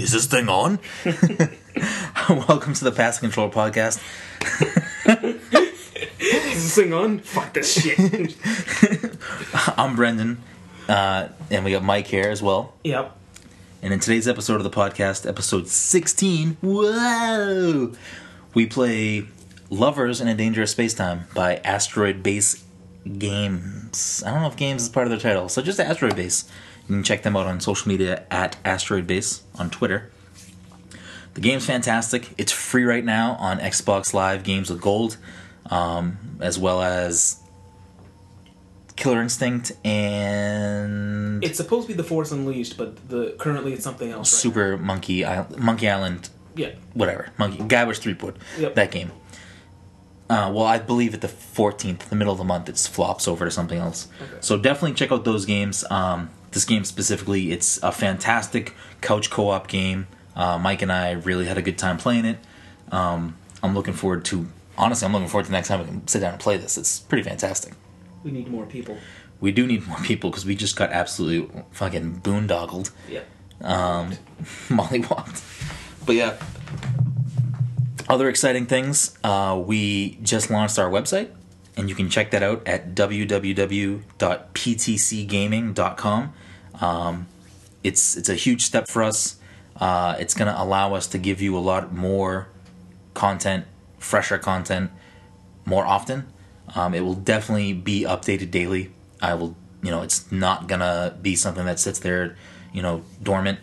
Is this thing on? Welcome to the Pass Control Podcast. Is this thing on? Fuck this shit. I'm Brendan, uh, and we got Mike here as well. yep. And in today's episode of the podcast, episode 16, whoa, we play Lovers in a Dangerous Spacetime by Asteroid Base Games. I don't know if games is part of their title, so just Asteroid Base. You can check them out on social media at Asteroid Base on Twitter. The game's fantastic. It's free right now on Xbox Live Games with Gold, um, as well as Killer Instinct and It's supposed to be the Force Unleashed, but the currently it's something else. right Super Monkey Island, Monkey Island, now. Yeah. whatever. Monkey Guybrush Threepwood. Yep. That game. Uh, well, I believe at the 14th, the middle of the month, it flops over to something else. Okay. So definitely check out those games. Um, this game specifically, it's a fantastic couch co-op game. Uh, Mike and I really had a good time playing it. Um, I'm looking forward to. Honestly, I'm looking forward to the next time we can sit down and play this. It's pretty fantastic. We need more people. We do need more people because we just got absolutely fucking boondoggled. Yeah. um, mollywalked. But yeah, other exciting things. Uh, we just launched our website, and you can check that out at www.ptcgaming.com. Um, it's it's a huge step for us. Uh, it's going to allow us to give you a lot more content, fresher content, more often. Um, it will definitely be updated daily. I will, you know, it's not gonna be something that sits there, you know, dormant.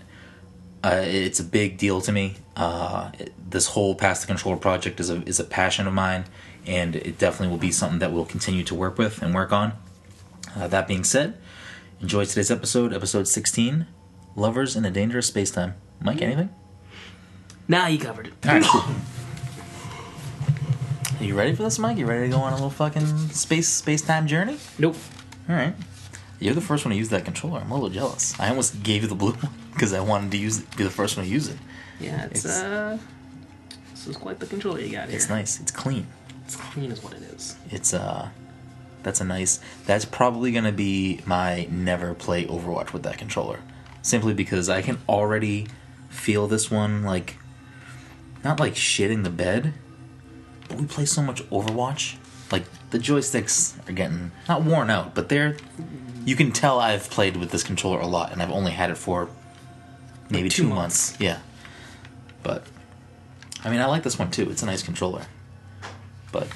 Uh, it's a big deal to me. Uh, it- this whole Pass the Controller project is a is a passion of mine, and it definitely will be something that we'll continue to work with and work on. Uh, that being said, enjoy today's episode, episode sixteen, "Lovers in a Dangerous Spacetime." Mike, anything? Nah, you covered it. All right. Are you ready for this, Mike? You ready to go on a little fucking space space time journey? Nope. All right. You're the first one to use that controller. I'm a little jealous. I almost gave you the blue one because I wanted to use it, be the first one to use it. Yeah, it's, It's- uh. This is quite the controller you got here. It's nice. It's clean. It's clean, is what it is. It's uh, that's a nice. That's probably gonna be my never play Overwatch with that controller, simply because I can already feel this one like, not like shitting the bed, but we play so much Overwatch. Like the joysticks are getting not worn out, but they're. You can tell I've played with this controller a lot, and I've only had it for maybe two two months. Yeah, but I mean, I like this one too. It's a nice controller, but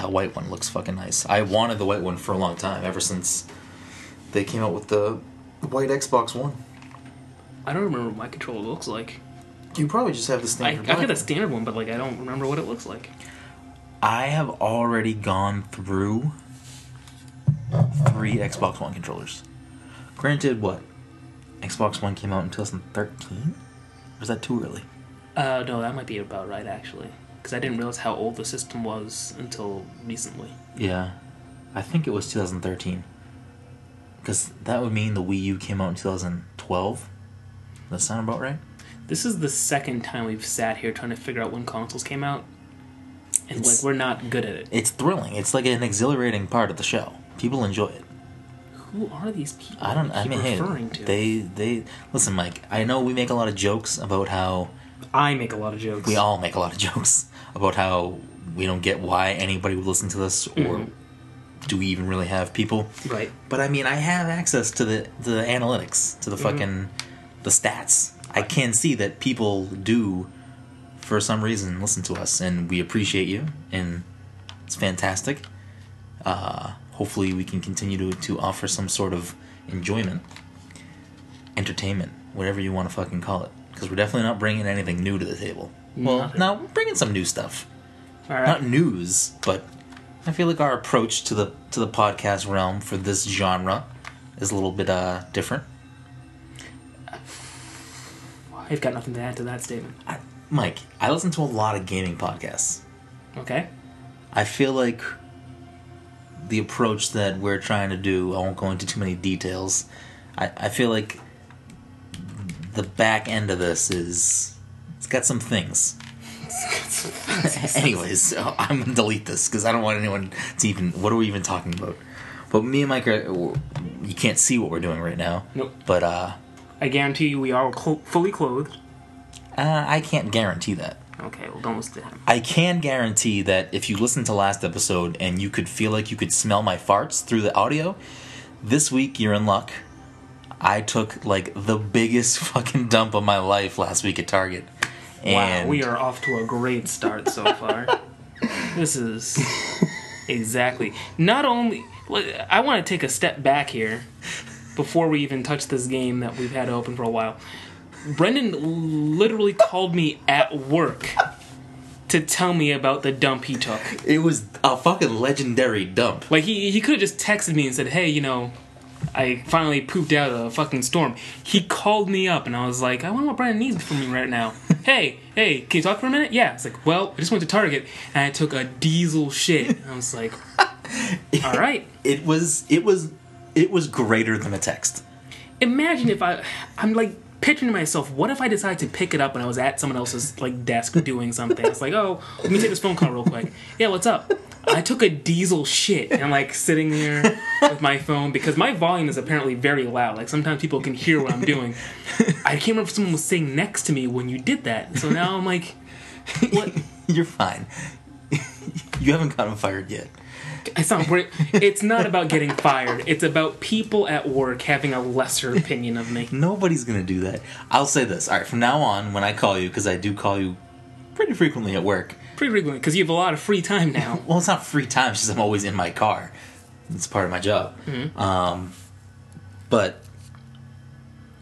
that white one looks fucking nice. I wanted the white one for a long time, ever since they came out with the white Xbox One. I don't remember what my controller looks like. You probably just have the I, standard. I black got the standard one, but like I don't remember what it looks like. I have already gone through three Xbox One controllers. Granted, what Xbox One came out in 2013. Or was that too early? Uh, no, that might be about right actually, because I didn't realize how old the system was until recently. Yeah, I think it was 2013. Because that would mean the Wii U came out in 2012. Does that sound about right? This is the second time we've sat here trying to figure out when consoles came out, and It's- like we're not good at it. It's thrilling. It's like an exhilarating part of the show. People enjoy it. Who are these people? I don't. I mean, hey, to? they they listen, Mike. I know we make a lot of jokes about how I make a lot of jokes. we all make a lot of jokes about how we don't get why anybody would listen to this, or Mhm. do we even really have people? right. But I mean, I have access to the the analytics, to the Mm-hmm. fucking the stats. I can see that people do, for some reason, listen to us, and we appreciate you, and it's fantastic. Uh, hopefully, we can continue to to offer some sort of enjoyment, entertainment, whatever you want to fucking call it, because we're definitely not bringing anything new to the table. Well, Nothing. no, we're bringing some new stuff All right. not news, but I feel like our approach to the to the podcast realm for this genre is a little bit uh different. I've got nothing to add to that statement. I, Mike, I listen to a lot of gaming podcasts. Okay. I feel like the approach that we're trying to do, I won't go into too many details. I, I feel like the back end of this is it's got some things. Anyways, so I'm gonna delete this because I don't want anyone to even. What are we even talking about? But me and Mike are. You can't see what we're doing right now. Nope. But uh, I guarantee you, we are clo- fully clothed. Uh, I can't guarantee that. Okay, well, don't listen to him. I can guarantee that if you listen to last episode and you could feel like you could smell my farts through the audio, this week you're in luck. I took like the biggest fucking dump of my life last week at Target. And wow, we are off to a great start so far. this is exactly. Not only. I want to take a step back here before we even touch this game that we've had open for a while. Brendan literally called me at work to tell me about the dump he took. It was a fucking legendary dump. Like he he could have just texted me and said, "Hey, you know, I finally pooped out of a fucking storm." He called me up and I was like, "I wonder what Brendan needs from me right now." hey, hey, can you talk for a minute? Yeah. It's like, well, I just went to Target and I took a diesel shit. I was like, all right. It was it was it was greater than a text. Imagine if I I'm like picturing to myself, what if I decided to pick it up when I was at someone else's like desk doing something? It's like, oh, let me take this phone call real quick. Yeah, what's up? I took a diesel shit and like sitting there with my phone because my volume is apparently very loud. Like sometimes people can hear what I'm doing. I can't remember if someone was sitting next to me when you did that. So now I'm like, what? You're fine. you haven't gotten fired yet. It's not. It's not about getting fired. It's about people at work having a lesser opinion of me. Nobody's gonna do that. I'll say this. All right, from now on, when I call you, because I do call you pretty frequently at work. Frequently, because you have a lot of free time now. well, it's not free time. It's just I'm always in my car. It's part of my job. Mm-hmm. Um, but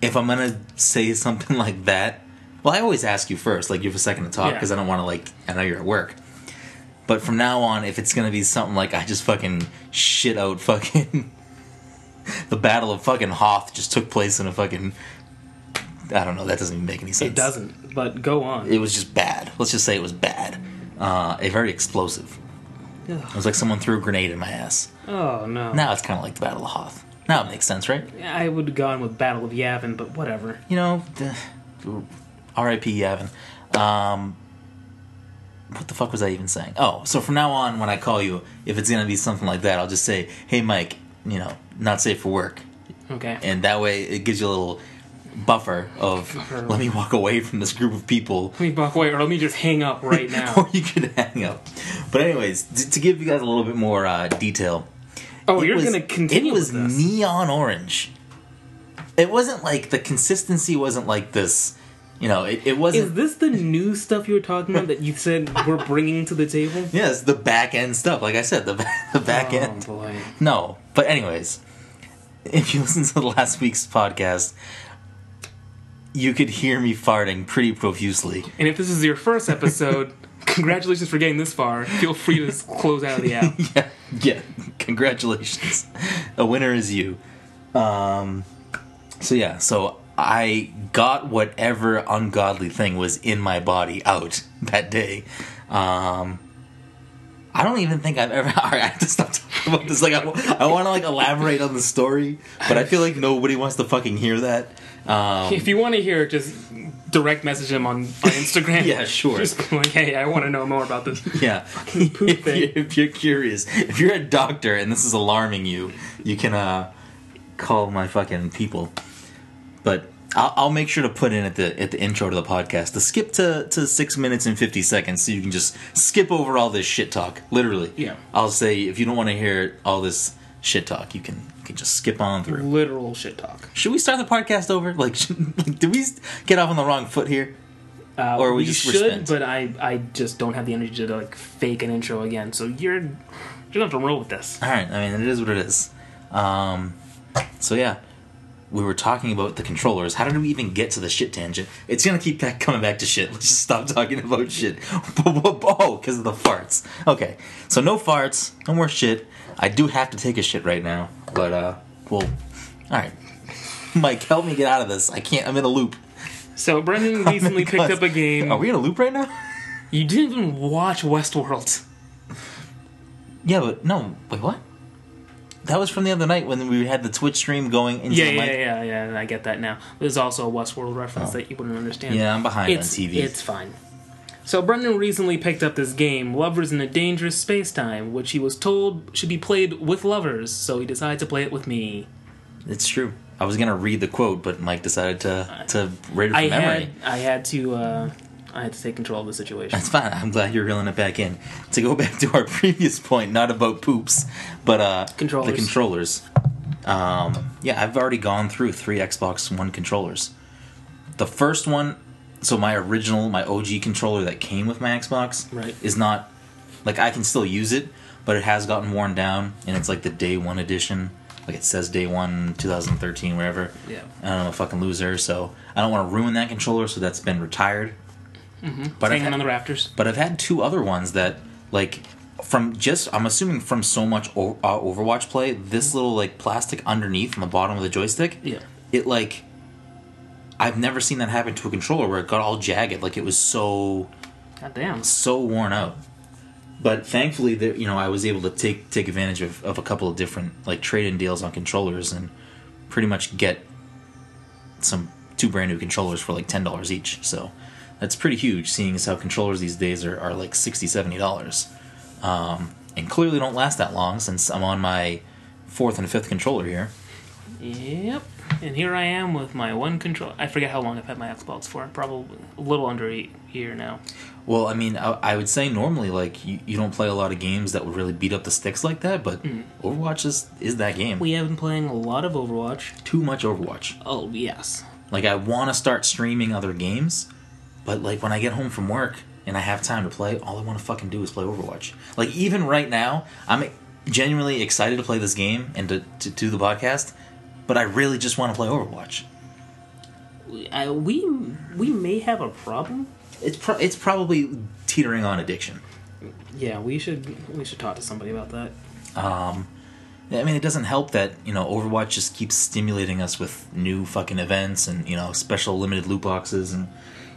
if I'm gonna say something like that, well, I always ask you first. Like, you have a second to talk because Yeah. I don't want to like. I know you're at work. But from now on, if it's gonna be something like I just fucking shit out fucking the Battle of fucking Hoth just took place in a fucking I don't know, that doesn't even make any sense. It doesn't. But go on. It was just bad. Let's just say it was bad. Uh, a very explosive. It was like someone threw a grenade in my ass. Oh no. Now it's kind of like the Battle of Hoth. Now it makes sense, right? I would have gone with Battle of Yavin, but whatever. You know, the, R.I.P. Yavin. Um, what the fuck was I even saying? Oh, so from now on, when I call you, if it's gonna be something like that, I'll just say, "Hey, Mike, you know, not safe for work," Okay. and that way it gives you a little buffer of Buffer. let me walk away from this group of people let me walk away, or let me just hang up right now. or you could hang up. But anyways, t- to give you guys a little bit more uh, detail, oh, you're was- gonna continue It was neon orange. It wasn't like the consistency wasn't like this. You know, it, it Is wasn't. Is this the new stuff you were talking about that you said we're bringing to the table? yes, the back end stuff. Like I said, the ba- the back oh, end. boy. No, but anyways, if you listen to the last week's podcast, you could hear me farting pretty profusely. And if this is your first episode, congratulations for getting this far. Feel free to close out of the app. yeah, yeah. Congratulations, a winner is you. Um, so yeah, so I got whatever ungodly thing was in my body out that day. Um, I don't even think I've ever. All right, I have to stop talking about this. Like, I, want to like elaborate on the story, but I feel like nobody wants to fucking hear that. Um, If you want to hear, just direct message him on, on Instagram. Yeah, sure. Just like, hey, I want to know more about this. Yeah. poop if, thing. you, if you're curious, if you're a doctor and this is alarming you, you can uh, call my fucking people. But I'll, I'll make sure to put in at the at the intro to the podcast to skip to, to six minutes and fifty seconds, so you can just skip over all this shit talk. Literally, Yeah. I'll say if you don't want to hear all this shit talk, you can can just skip on through. Literal shit talk. Should we start the podcast over? Like, should, like did we get off on the wrong foot here? Uh, Or we we just- should, but I, I just don't have the energy to like fake an intro again. So you're you're gonna have to roll with this. All right. I mean, it is what it is. Um, so yeah, we were talking about the controllers. How did we even get to the shit tangent? It's gonna keep back, coming back to shit. Let's just stop talking about shit. oh, because of the farts. Okay, so no farts, no more shit. I do have to take a shit right now, but uh, well, all right. Mike, help me get out of this. I can't. I'm in a loop. So Brendan recently picked up a game. Are we in a loop right now? You didn't even watch Westworld. Yeah, but no. Wait, what? That was from the other night when we had the Twitch stream going into Yeah, the yeah, mic. yeah, yeah, yeah. I get that now. There's also a Westworld reference that you wouldn't understand. Oh. Yeah, I'm behind it's, on TV. It's fine. So Brendan recently picked up this game, Lovers in a Dangerous Space Time, which he was told should be played with lovers. So he decided to play it with me. It's true. I was gonna read the quote, but Mike decided to to read it from I memory. had I had to uh, I had to take control of the situation. That's fine. I'm glad you're reeling it back in. To go back to our previous point, not about poops, but uh, Controllers. the controllers. Um, yeah, I've already gone through three Xbox One controllers. The first one, so my original, my OG controller that came with my Xbox, Right. is not like I can still use it, but it has gotten worn down, and it's like the day one edition. Like it says day one, 2013, wherever. Yeah. I don't a fucking loser. So I don't want to ruin that controller, so that's been retired. But I've Hanging had- on the rafters. but I've had two other ones that like from just I'm assuming from so much o- uh, Overwatch play, this little like plastic underneath on the bottom of the joystick, Yeah. it like I've never seen that happen to a controller where it got all jagged, like it was so God damn. so worn out. But thankfully, there you know I was able to take take advantage of, of a couple of different like trade in deals on controllers and pretty much get some two brand new controllers for like ten dollars each. So that's pretty huge, seeing as how controllers these days are, are like 60 dollars, um, and clearly don't last that long since I'm on my fourth and fifth controller here. Yep. And here I am with my one control. I forget how long I've had my Xbox for. Probably a little under a year now. Well, I mean, I, I would say normally like you, you don't play a lot of games that would really beat up the sticks like that, but hmm. Overwatch is is that game. We have been playing a lot of Overwatch. Too much Overwatch. Oh yes. Like I want to start streaming other games, but like when I get home from work and I have time to play, all I want to fucking do is play Overwatch. Like even right now, I'm genuinely excited to play this game and to, to do the podcast, but I really just want to play Overwatch. We, I, we we may have a problem. It's pro- it's probably teetering on addiction. Yeah, we should we should talk to somebody about that. Um, I mean, it doesn't help that you know Overwatch just keeps stimulating us with new fucking events and you know special limited loot boxes. And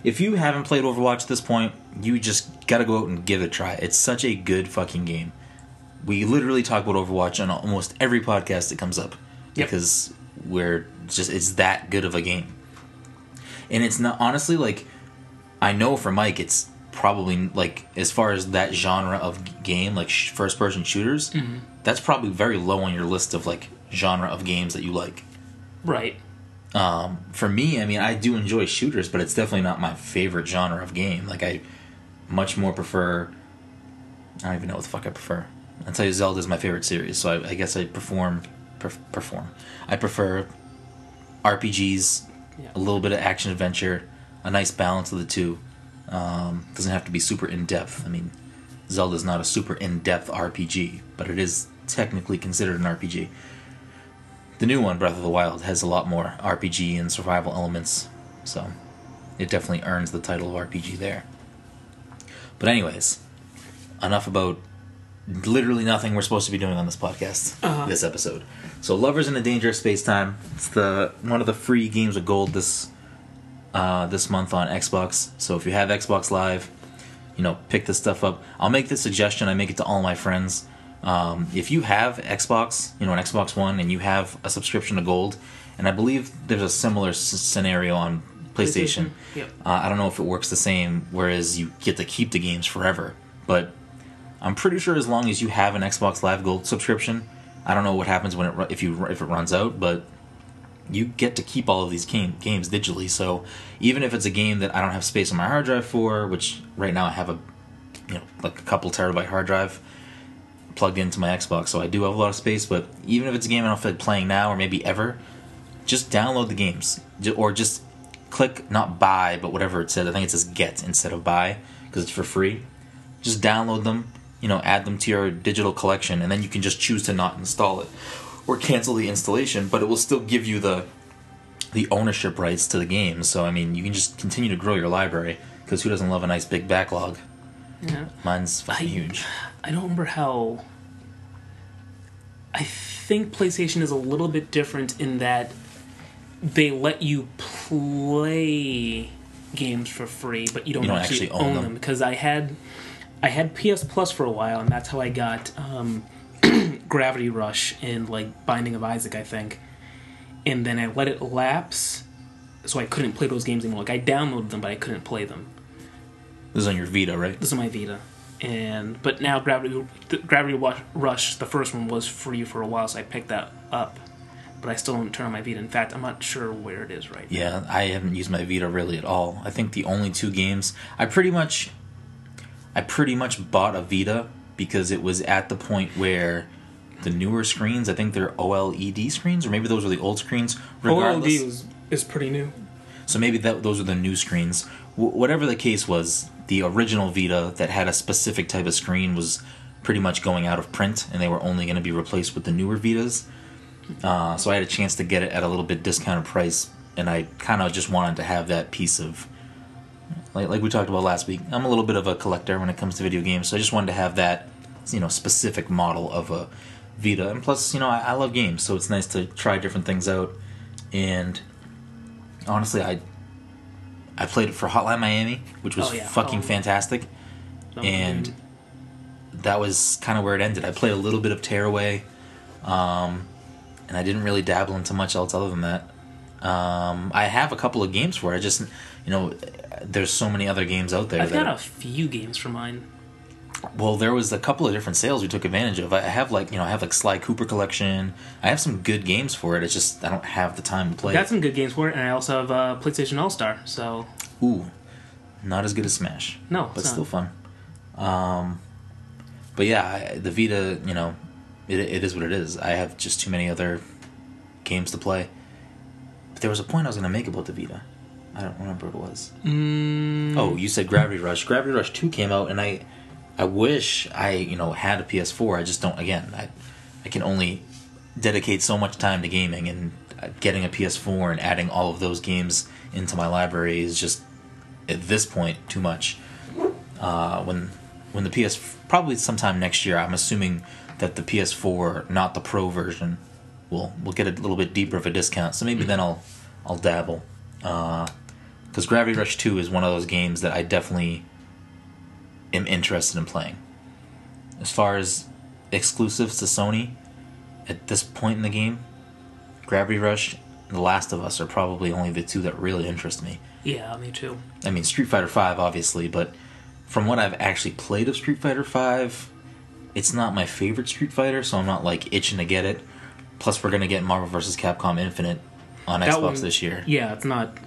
if you haven't played Overwatch at this point, you just gotta go out and give it a try. It's such a good fucking game. We literally talk about Overwatch on almost every podcast that comes up Yep. because we're just it's that good of a game. And it's not honestly like I know for Mike, it's probably like as far as that genre of game, like sh- first person shooters, that's probably very low on your list of like genre of games that you like. Right. Um, for me, I mean, I do enjoy shooters, but it's definitely not my favorite genre of game. Like I much more prefer. I don't even know what the fuck I prefer. I'll tell you, Zelda is my favorite series, so I, I guess I perform, perf- perform. I prefer RPGs, Yeah. a little bit of action adventure, a nice balance of the two. Um, doesn't have to be super in depth. I mean, Zelda is not a super in depth RPG, but it is technically considered an RPG. The new one, Breath of the Wild, has a lot more RPG and survival elements, so it definitely earns the title of RPG there. But anyways, enough about literally nothing we're supposed to be doing on this podcast Uh-huh. this episode. So, Lovers in a Dangerous Space Time. It's the one of the free games of gold this uh, this month on Xbox. So if you have Xbox Live, you know, pick this stuff up. I'll make this suggestion. I make it to all my friends. Um, if you have Xbox, you know, an Xbox One, and you have a subscription to Gold, and I believe there's a similar s- scenario on PlayStation. PlayStation, yep. Uh, I don't know if it works the same, whereas you get to keep the games forever. But I'm pretty sure as long as you have an Xbox Live Gold subscription, I don't know what happens when it if you if it runs out, but you get to keep all of these game, games digitally. So even if it's a game that I don't have space on my hard drive for, which right now I have a you know like a couple terabyte hard drive plugged into my Xbox, so I do have a lot of space. But even if it's a game I don't feel like playing now or maybe ever, just download the games or just click not buy but whatever it says. I think it says get instead of buy because it's for free. Just download them, you know, add them to your digital collection, and then you can just choose to not install it or cancel the installation. But it will still give you the the ownership rights to the game. So I mean, you can just continue to grow your library because who doesn't love a nice big backlog? Yeah. Mine's fucking I- huge. I don't remember how. I think PlayStation is a little bit different in that they let you play games for free, but you don't, You don't actually, actually own own them. them. Because I had, I had PS Plus for a while, and that's how I got um, Gravity Rush and like Binding of Isaac, I think. And then I let it lapse, so I couldn't play those games anymore. Like I downloaded them, but I couldn't play them. This is on your Vita, right? This is my Vita, and but now Gravity Gravity Rush, the first one was free for a while, so I picked that up. but I still don't turn on my Vita. In fact, I'm not sure where it is right now. Yeah, I haven't used my Vita really at all. I think the only two games I pretty much I pretty much bought a Vita because it was at the point where the newer screens, I think they're OLED screens or maybe those were the old screens. Regardless, OLED is, is pretty new. so maybe that those are the new screens. W- whatever the case was, the original Vita that had a specific type of screen was pretty much going out of print, and they were only going to be replaced with the newer Vitas. Uh, so I had a chance to get it at a little bit discounted price, and I kind of just wanted to have that piece of, like, like we talked about last week. I'm a little bit of a collector when it comes to video games, so I just wanted to have that, you know, specific model of a Vita. And plus, you know, I, I love games, so it's nice to try different things out. And honestly, I I played it for Hotline Miami, which was Oh, yeah. fucking Oh. fantastic, No, and that was kind of where it ended. I played a little bit of Tearaway, um, and I didn't really dabble into much else other than that. Um, I have a couple of games for it. I just, you know, there's so many other games out there. I've got a few games for mine. well, there was a couple of different sales we took advantage of. I have like, you know, I have like Sly Cooper collection. I have some good games for it. It's just I don't have the time to play. I Got some good games for it, and I also have uh, PlayStation All Star. So Ooh, not as good as Smash. No, but still fun. Um, but yeah, I, the Vita, you know, it, it is what it is. I have just too many other games to play. But there was a point I was going to make about the Vita. I don't remember what it was. mm, Oh, you said Gravity Rush. Gravity Rush Two came out, and I, I wish I, you know, had a PS4. I just don't. Again, I, I can only dedicate so much time to gaming, and uh, getting a PS4 and adding all of those games into my library is just at this point too much. Uh, when when the PS probably sometime next year, I'm assuming that the PS4, not the Pro version, will will get a little bit deeper of a discount. So maybe then I'll I'll dabble. Because Gravity Rush Two is one of those games that I definitely am interested in playing. As far as exclusives to Sony, at this point in the game, Gravity Rush, and The Last of Us are probably only the two that really interest me. yeah, me too. I mean, Street Fighter Five, obviously, but from what I've actually played of Street Fighter Five, it's not my favorite Street Fighter, so I'm not like itching to get it. Plus, we're gonna get Marvel vs. Capcom Infinite on That Xbox one- this year. Yeah, it's not.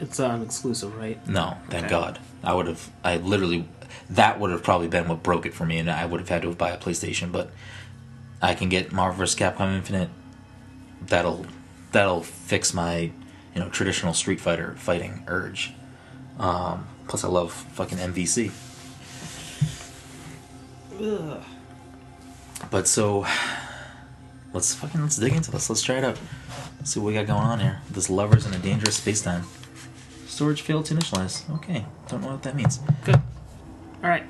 It's um, exclusive, right? No, thank Okay. God. I would have. I literally. That would have probably been what broke it for me, and I would have had to buy a PlayStation. But I can get Marvel vs. Capcom Infinite. That'll that'll fix my you know traditional Street Fighter fighting urge. Um, plus, I love fucking MVC. Ugh. But so, let's fucking let's dig into this. Let's try it out. see what we got going on here. This lovers in a dangerous space time. Storage failed to initialize. Okay, don't know what that means. Good. All right.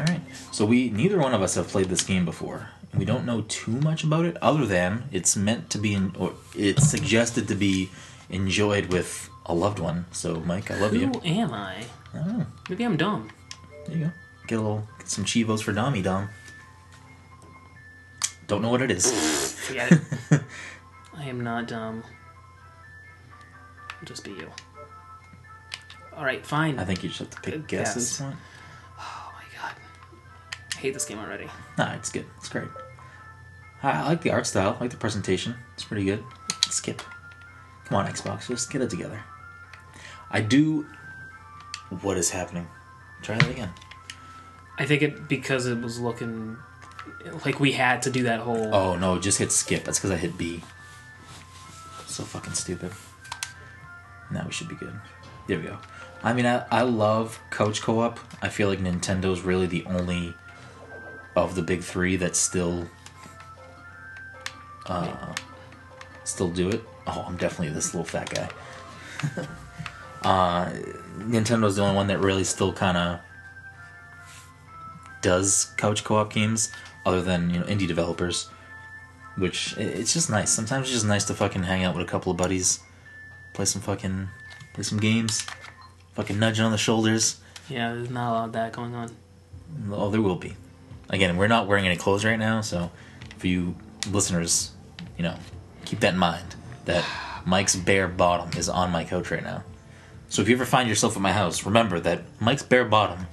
All right. So we neither one of us have played this game before. We don't know too much about it, other than it's meant to be, in, or it's suggested to be enjoyed with a loved one. So, Mike, I love you. Who am I? I don't know. Maybe I'm dumb. There you go. Get a little, get some chivos for Dommy Dom. Don't know what it is. Forget it. I am not dumb. Just be you. All right, fine. I think you just have to pick Good guess guess. oh my god, I hate this game already. Nah, it's good. It's great. I, I like the art style. I like the presentation. It's pretty good. Skip. Come on, Xbox. Just get it together. I do. What is happening? Try that again. I think it because it was looking like we had to do that whole. Oh no, just hit skip. That's because I hit B. So fucking stupid. Now we should be good. There we go. I mean, I, I love couch co op. I feel like Nintendo's really the only of the big three that still uh, still do it. Oh, I'm definitely this little fat guy. uh, Nintendo's the only one that really still kind of does couch co-op games, other than you know indie developers. Which it's just nice. Sometimes it's just nice to fucking hang out with a couple of buddies, play some fucking play some games, fucking nudging on the shoulders. Yeah, there's not a lot of that going on. Oh, there will be. Again, we're not wearing any clothes right now, so for you listeners, you know, keep that in mind. That Mike's bare bottom is on my couch right now. So if you ever find yourself at my house, remember that Mike's bare bottom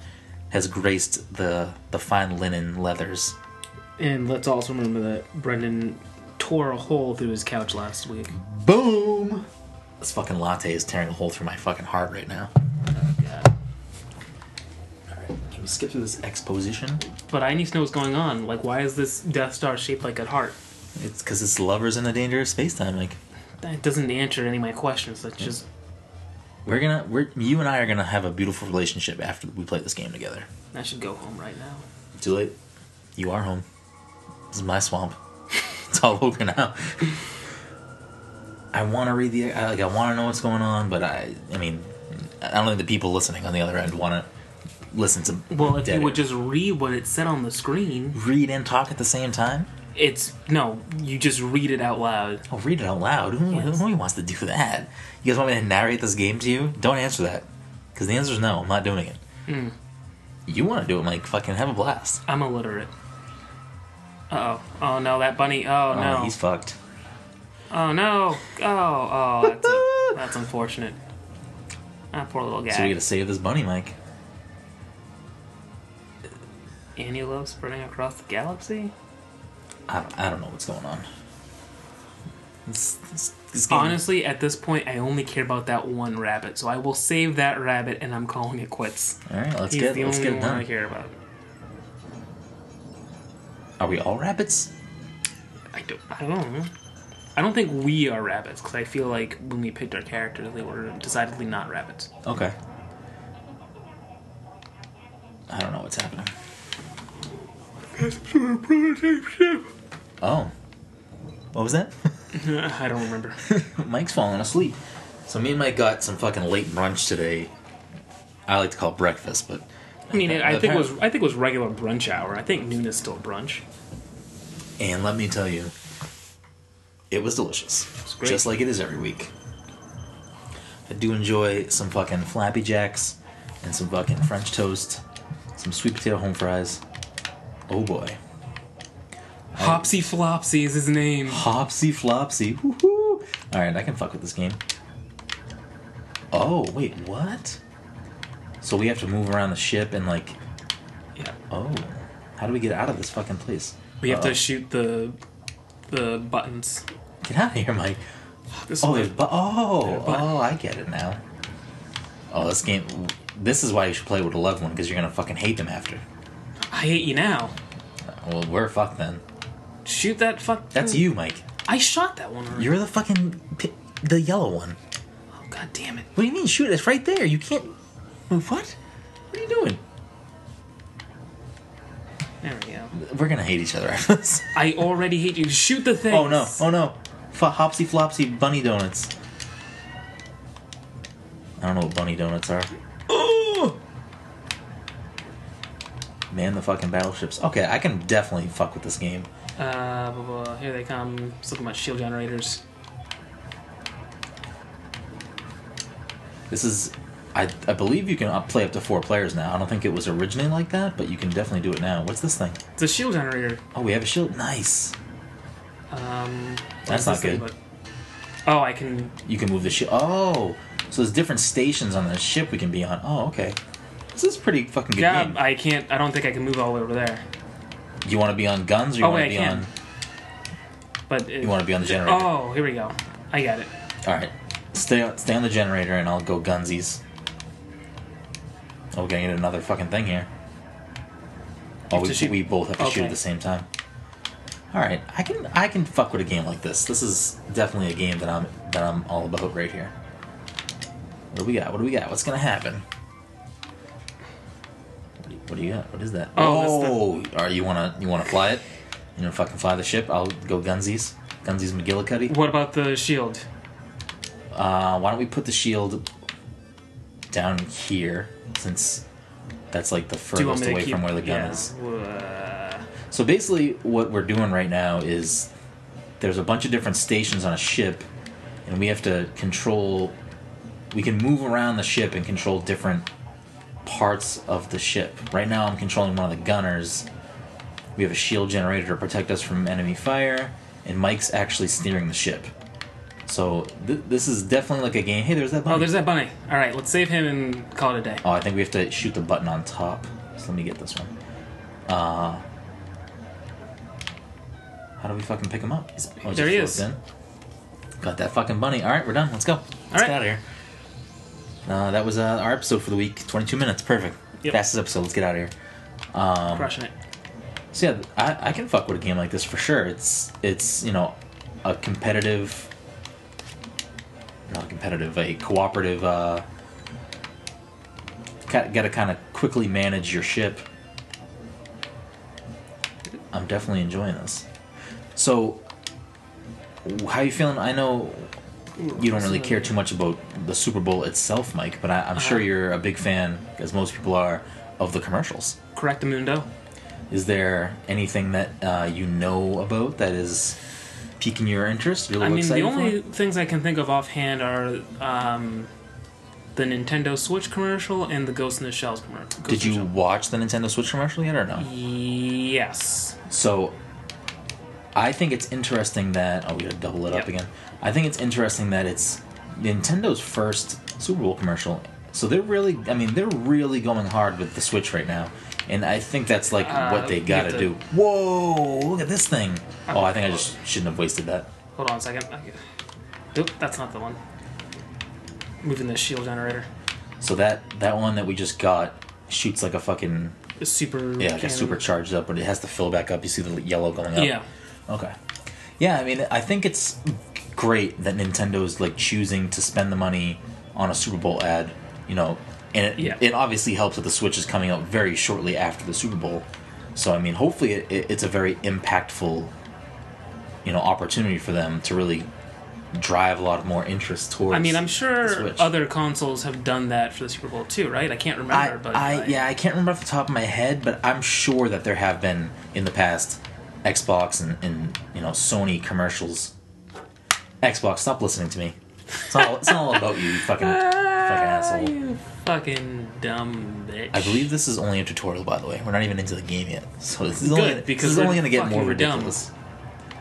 has graced the the fine linen leathers. And let's also remember that Brendan tore a hole through his couch last week. Boom! This fucking latte is tearing a hole through my fucking heart right now. Oh, God. Alright, can we skip through this exposition? But I need to know what's going on. Like, why is this Death Star shaped like a heart? It's because it's lovers in a dangerous space time. Like, That doesn't answer any of my questions. That's just we're gonna, we're, you and I are gonna have a beautiful relationship after we play this game together. I should go home right now. Too late. You are home. This is my swamp. it's all over now. I want to read the I, like. I want to know what's going on, but I. I mean, I don't think the people listening on the other end want to listen to. Well, if you would just read what it said on the screen, read and talk at the same time. it's no, you just read it out loud. Oh, read it out loud. Who, Yes. who wants to do that? You guys want me to narrate this game to you? Don't answer that, because the answer is no. I'm not doing it. Hmm. You want to do it, Mike? Fucking have a blast. I'm illiterate. Uh oh. Oh no, that bunny. Oh Oh, no. he's fucked. Oh no. Oh, oh, that's, a, that's unfortunate. Ah, poor little guy. So we gotta save this bunny, Mike. Anti-Love spreading across the galaxy? I don't, I don't know what's going on. This, this, this game, Honestly, at this point, I only care about that one rabbit, so I will save that rabbit and I'm calling it quits. all right, let's He's get the let's only get it one I done. care about. Are we all rabbits? I don't, I don't know. I don't think we are rabbits, because I feel like when we picked our characters, they were decidedly not rabbits. Okay. I don't know what's happening. Oh, what was that? I don't remember. Mike's falling asleep. So me and Mike got some fucking late brunch today. I like to call it breakfast, but I mean, I think it was I think it was regular brunch hour. I think noon is still brunch. And let me tell you, it was delicious. great. Just like it is every week. I do enjoy some fucking Flappy Jacks and some fucking French toast, some sweet potato home fries. Oh boy. Hopsy Flopsy is his name. Hopsy Flopsy. Woohoo! Alright, I can fuck with this game. Oh, wait, what? So we have to move around the ship and like. Yeah, Oh. How do we get out of this fucking place? we have Uh-oh. to shoot the the buttons. Get out of here, Mike. This Oh, there's bu- oh, oh, I get it now. Oh, this game. This is why you should play with a loved one because you're gonna fucking hate them after. I hate you now. Well, we're fucked then. Shoot that fuck. That's you, Mike. I shot that one. Already. You're the fucking pi- the yellow one. Oh, God damn it! What do you mean? Shoot! It's right there. You can't. What? What are you doing? There we go. We're gonna hate each other after this. I already hate you. Shoot the thing. Oh no! Oh no! F- hopsy flopsy bunny donuts. I don't know what bunny donuts are. Man, the fucking battleships. Okay, I can definitely fuck with this game. Uh, blah, blah, here they come. Let's look at my shield generators. This is, I, I believe you can play up to four players now. I don't think it was originally like that, but you can definitely do it now. What's this thing? It's a shield generator. Oh, we have a shield. Nice. Um, That's not thing good. but- Oh, I can. You can move the ship. Oh, so there's different stations on the ship we can be on. Oh, okay. This is a pretty fucking good Yeah, game. I can't. I don't think I can move all the way over there. you want to be on guns or you Oh, want to be I can. on? But it, You want to be on the generator? Oh, here we go. I got it. All right. Stay stay on the generator, and I'll go gunsies. Oh, we're gonna get another fucking thing here. Oh, we, shoot- we both have to shoot at the same time. All right, I can I can fuck with a game like this. This is definitely a game that I'm that I'm all about right here. What do we got? What do we got? What's gonna happen? What do you, what do you got? What is that? Oh, oh are you wanna you wanna fly it? You wanna fucking fly the ship? I'll go gunsies. Gunsies McGillicuddy. What about the shield? Uh, why don't we put the shield down here since that's like the Do you want furthest away keep? from where the gun yeah. is. Uh, So basically, what we're doing right now is there's a bunch of different stations on a ship, and we have to control. We can move around the ship and control different parts of the ship. Right now, I'm controlling one of the gunners. We have a shield generator to protect us from enemy fire, and Mike's actually steering the ship. So th- this is definitely like a game. Hey, there's that. Bunny. oh, there's that bunny. All right, let's save him and call it a day. Oh, I think we have to shoot the button on top. So let me get this one. Uh, how How do we fucking pick him up? He's, oh, There he just is. floats in. Got that fucking bunny. All right, we're done. Let's go. Let's right. get out of here. Uh, that was uh, our episode for the week. 22 minutes. Perfect. Yep. Fastest episode. Let's get out of here. Um, Crushing it. so yeah, I, I can fuck with a game like this for sure. It's it's you know a competitive, not competitive, a cooperative. Uh, got to kind of quickly manage your ship. I'm definitely enjoying this. So, how you feeling? I know you don't really care too much about the Super Bowl itself, Mike, but I, I'm sure Uh-huh. you're a big fan, as most people are, of the commercials. Correct mundo. Is there anything that uh, you know about that is piquing your interest? You're I mean, the only things I can think of offhand are um, the Nintendo Switch commercial and the Ghost in the Shells commercial. Did you watch the Nintendo Switch commercial yet or no? Yes. So, I think it's interesting that oh, we gotta double it up again. I think it's interesting that it's Nintendo's first Super Bowl commercial. So they're really, I mean, they're really going hard with the Switch right now, and I think that's like Uh, what they gotta to- do. Whoa! Look at this thing. Oh, I think I just shouldn't have wasted that. Hold on a second. Nope, that's not the one. Moving the shield generator. So that that one that we just got shoots like a fucking It's super. yeah, like a cannon. supercharged up, but it has to fill back up. You see the yellow going up. Yeah. Okay. Yeah, I mean, I think it's great that Nintendo's like choosing to spend the money on a Super Bowl ad. You know, and it, Yeah. it obviously helps that the Switch is coming out very shortly after the Super Bowl. So I mean, hopefully, it, it, it's a very impactful, you know, opportunity for them to really drive a lot more interest towards. I mean, I'm sure other consoles have done that for the Super Bowl too, right? I can't remember, I, but I yeah, I can't remember off the top of my head, but I'm sure that there have been in the past Xbox and, and you know Sony commercials. Xbox, stop listening to me. It's all it's not all about you, you fucking ah, fucking ah, asshole. You fucking dumb bitch. I believe this is only a tutorial, by the way. We're not even into the game yet, so this is Good, only because this is only going to get more fucking dumb. ridiculous.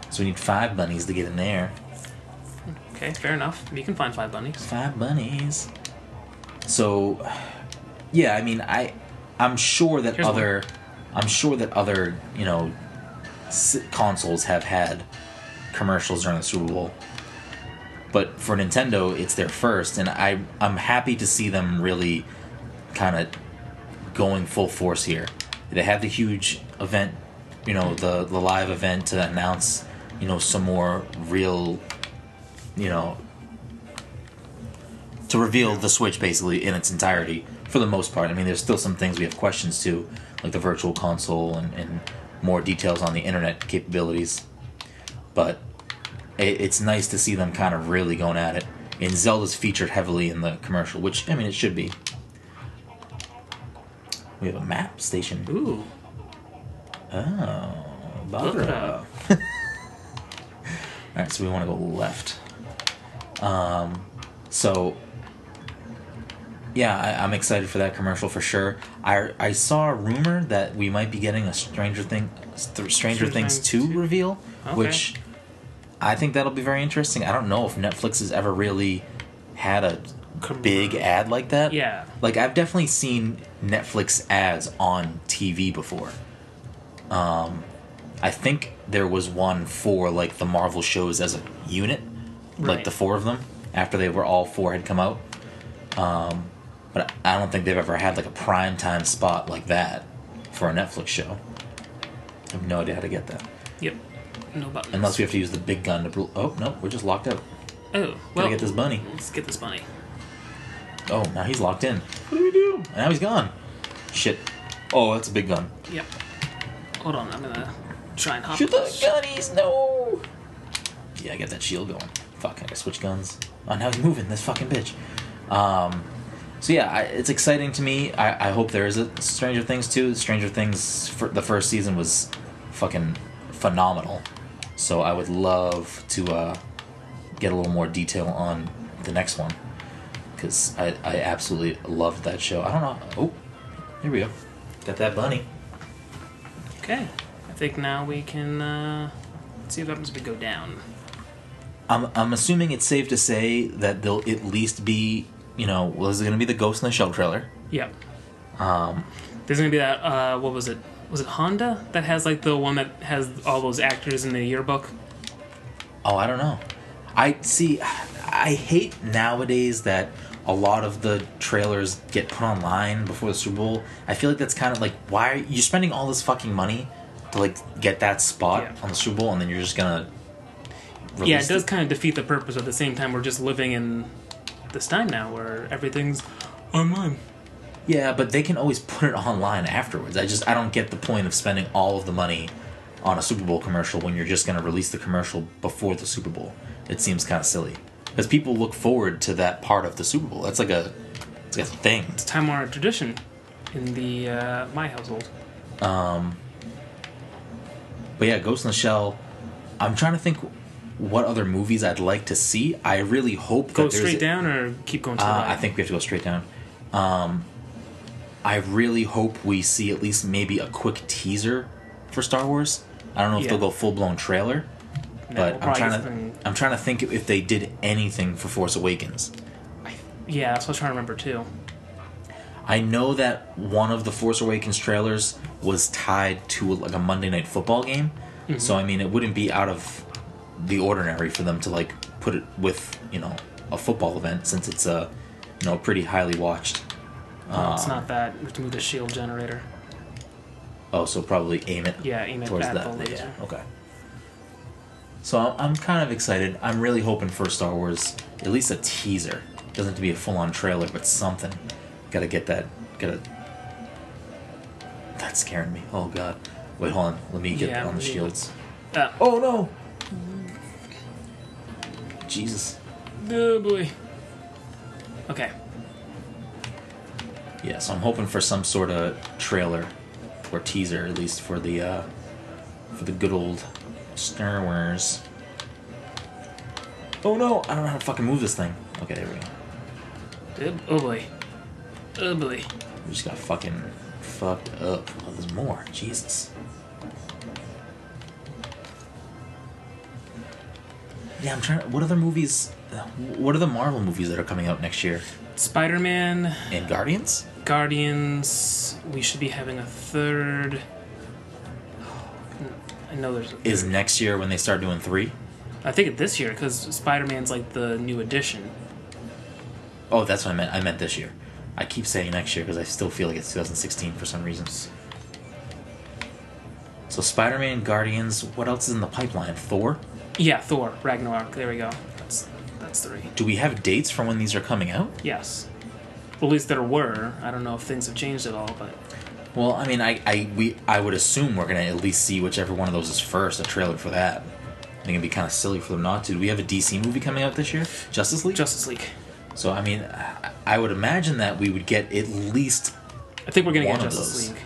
So we need five bunnies to get in there. Okay, fair enough. You can find five bunnies. Five bunnies. So, yeah, I mean, I, I'm sure that Here's other, I'm sure that other, you know, consoles have had commercials during the Super Bowl. But for Nintendo, it's their first, and I, I'm happy to see them really, kind of, going full force here. They had the huge event, you know, the the live event to announce, you know, some more real, you know, to reveal the Switch basically in its entirety for the most part. I mean, there's still some things we have questions to, like the Virtual Console and, and more details on the internet capabilities. But it, it's nice to see them kind of really going at it. And Zelda's featured heavily in the commercial, which I mean, it should be. We have a map station. Ooh, Oh, look it bugger. up. All right, so we want to go left. Um, so yeah, I, I'm excited for that commercial for sure. I I saw a rumor that we might be getting a Stranger Thing, Stranger, Stranger Things Things two 2? reveal, Okay. which I think that'll be very interesting. I don't know if Netflix has ever really had a big ad like that. Yeah. Like I've definitely seen Netflix ads on TV before. Um, I think there was one for like the Marvel shows as a unit, like the four of them after they were all four had come out. Um, but I don't think they've ever had like a prime time spot like that for a Netflix show. I have no idea how to get that. Yep. No buttons. Unless we have to use the big gun to. Bl- oh no, we're just locked out. Oh, Gotta get this bunny. Let's get this bunny. Oh, now he's locked in. What do we do? And now he's gone. Shit. Oh, that's a big gun. Yep. Hold on, I'm gonna try and hop. Shoot the this. gunnies, no! Yeah, I got that shield going. Fuck, I gotta switch guns. Oh, now he's moving, this fucking bitch. Um, so yeah, I, it's exciting to me. I, I hope there is a Stranger Things too. Stranger Things, for the first season was fucking phenomenal. So I would love to uh, get a little more detail on the next one. Because I, I absolutely loved that show. I don't know. Oh, here we go. Got that bunny. Okay. I think now we can uh, see what happens if we go down. I'm I'm assuming it's safe to say that there'll at least be you know was it going to be the Ghost in the Shell trailer? Yep. Um, There's gonna be that. Uh, what was it? Was it Honda that has like the one that has all those actors in the yearbook? Oh, I don't know. I see. I hate nowadays that a lot of the trailers get put online before the Super Bowl. I feel like that's kind of like why are you spending all this fucking money to like get that spot Yeah. on the Super Bowl, and then you're just gonna. yeah, it does kind of defeat the purpose. At the same time, we're just living in this time now where everything's online. Yeah, but they can always put it online afterwards. I just I don't get the point of spending all of the money on a Super Bowl commercial when you're just going to release the commercial before the Super Bowl. It seems kind of silly because people look forward to that part of the Super Bowl. That's like a it's like a thing. It's time honored tradition in the uh, my household. Um, but yeah, Ghost in the Shell. I'm trying to think what other movies I'd like to see. I really hope that Go there's straight a- down or keep going to the Uh, right? I think we have to go straight down. Um, I really hope we see at least maybe a quick teaser for Star Wars. I don't know if Yeah. they'll go full blown trailer, No, but I'm trying to I'm trying to think if they did anything for Force Awakens. Yeah, that's what I was trying to remember too. I know that one of the Force Awakens trailers was tied to like a Monday Night Football game, Mm-hmm. so I mean it wouldn't be out of the ordinary for them to like put it with you know a football event since it's a you know pretty highly watched. No, it's Um, not that. We have to move the shield generator. Oh, so probably aim it Yeah, aim it towards at that. the laser. Yeah, okay. So I'm, I'm kind of excited. I'm really hoping for Star Wars, at least a teaser. Doesn't have to be a full-on trailer, but something. Gotta get that. Gotta. That's scaring me. Oh god. Wait, hold on. Let me get Yeah, on the shields. Uh, Oh no. Jesus. oh boy. Okay. Yeah, so I'm hoping for some sort of trailer or teaser, at least for the uh, for the good old Star Wars. Oh no! I don't know how to fucking move this thing. Okay, there we go. Oh, oh boy. Oh boy. We just got fucking fucked up. Oh, there's more. Jesus. Yeah, I'm trying. What other movies? What are the Marvel movies that are coming out next year? Spider Man, And Guardians? Guardians. We should be having a third. I know there's. A Is next year when they start doing three? I think it this year because Spider Man's like the new edition. Oh, that's what I meant. I meant this year. I keep saying next year because I still feel like it's 2016 for some reasons. So Spider-Man, Guardians. What else is in the pipeline? Thor. Yeah, Thor, Ragnarok. There we go. That's that's three. Do we have dates for when these are coming out? Yes. Well, at least there were. I don't know if things have changed at all, but Well, I mean, I, I we I would assume we're gonna at least see whichever one of those is first. A trailer for that. I think it'd be kind of silly for them not to. Do we have a DC movie coming out this year? Justice League. Justice League. so I mean, I, I would imagine that we would get at least I think we're gonna get Justice those. League.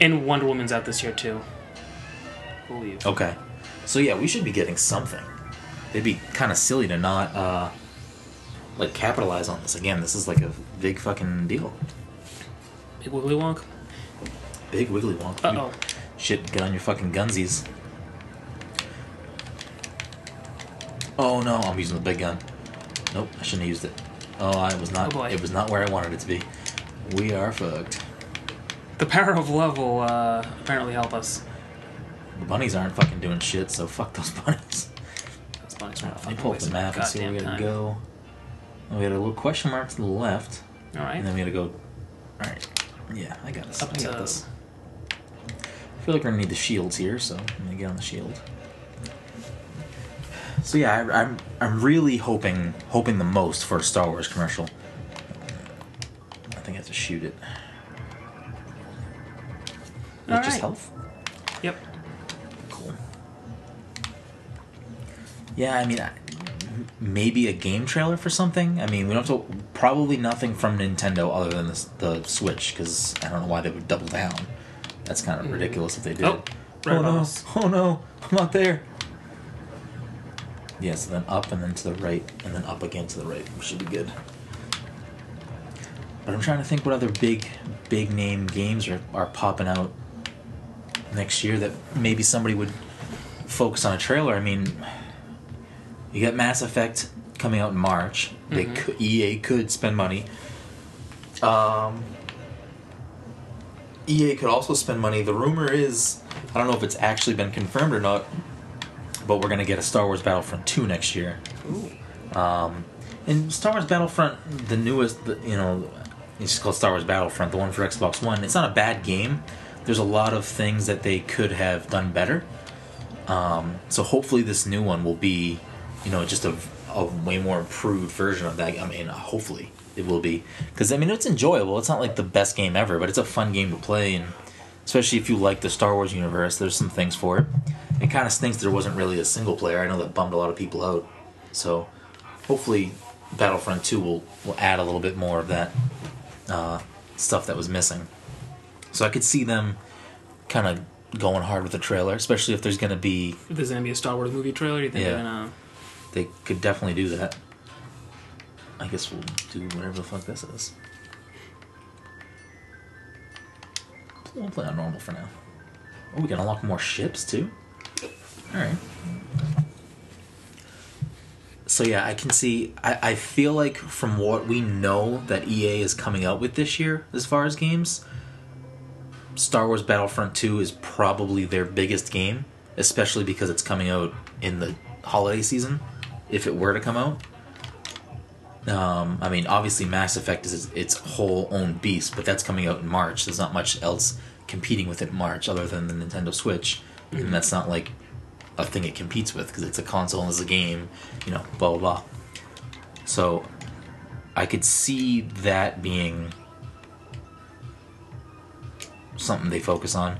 And Wonder Woman's out this year too. I believe. Okay. So yeah, we should be getting something. It'd be kind of silly to not uh like capitalize on this. Again, this is like a big fucking deal. Big Wiggly Wonk. Big wiggly wonk. Uh oh. Shit, get on your fucking gunsies. Oh no, I'm using the big gun. Nope, I shouldn't have used it. Oh, I was not. Oh, boy. it was not where I wanted it to be. We are fucked. The power of love will uh, apparently help us. The bunnies aren't fucking doing shit, so fuck those bunnies. Those bunnies are Let not me fucking pull up the map and see where we gotta go. Oh, we got a little question mark to the left, All right. and then we gotta go. Alright. Yeah, I got this. Up I got to- this. I feel like we're gonna need the shields here, so I'm gonna get on the shield. So yeah, I, I'm I'm really hoping hoping the most for a Star Wars commercial. I think I have to shoot it. All just right. health. Yep. Cool. Yeah, I mean, I- maybe a game trailer for something. I mean, we don't have to. Probably nothing from Nintendo other than the, the Switch, because I don't know why they would double down. That's kind of hmm. ridiculous if they did. Oh, right oh no! us. Oh no! I'm not there. Yeah, so then up and then to the right, and then up again to the right. We should be good. But I'm trying to think what other big, big name games are, are popping out next year that maybe somebody would focus on a trailer. I mean, you got Mass Effect coming out in March. They Mhm. could, EA could spend money. Um, EA could also spend money. The rumor is, I don't know if it's actually been confirmed or not, but we're gonna get a Star Wars Battlefront 2 next year. Ooh. Um, and Star Wars Battlefront, the newest, the, you know, it's called Star Wars Battlefront, the one for Xbox One. It's not a bad game. There's a lot of things that they could have done better. Um, so hopefully this new one will be, you know, just a, a way more improved version of that. I mean, hopefully it will be because I mean it's enjoyable. It's not like the best game ever, but it's a fun game to play, and especially if you like the Star Wars universe, there's some things for it. It kind of stinks there wasn't really a single player. I know that bummed a lot of people out. So hopefully Battlefront 2 will, will add a little bit more of that uh, stuff that was missing. So I could see them kind of going hard with the trailer, especially if there's going to be. If there's gonna be a Star Wars movie trailer, you think Yeah. they're gonna? They could definitely do that. I guess we'll do whatever the fuck this is. We'll play on normal for now. Oh, we can unlock more ships too? Alright. So yeah, I can see I, I feel like from what we know that EA is coming out with this year as far as games, Star Wars Battlefront 2 is probably their biggest game, especially because it's coming out in the holiday season, if it were to come out. Um, I mean, obviously, Mass Effect is its whole own beast, but that's coming out in March. There's not much else competing with it in March other than the Nintendo Switch, and that's not like a thing it competes with because it's a console and it's a game, you know, blah blah blah. So, I could see that being something they focus on.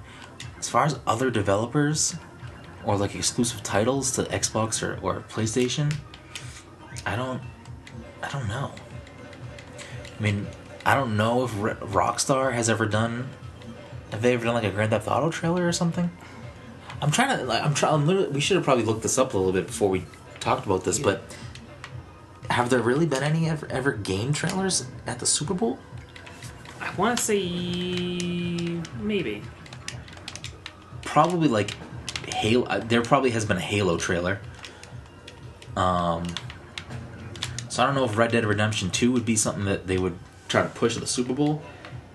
As far as other developers or like exclusive titles to Xbox or, or PlayStation, I don't I don't know. I mean, I don't know if R- Rockstar has ever done have they ever done like a Grand Theft Auto trailer or something? I'm trying to like I'm trying literally we should have probably looked this up a little bit before we talked about this, but have there really been any ever, ever game trailers at the Super Bowl? I want to say maybe. probably like Halo. uh, There probably has been a Halo trailer. Um, so I don't know if Red Dead Redemption Two would be something that they would try to push at the Super Bowl.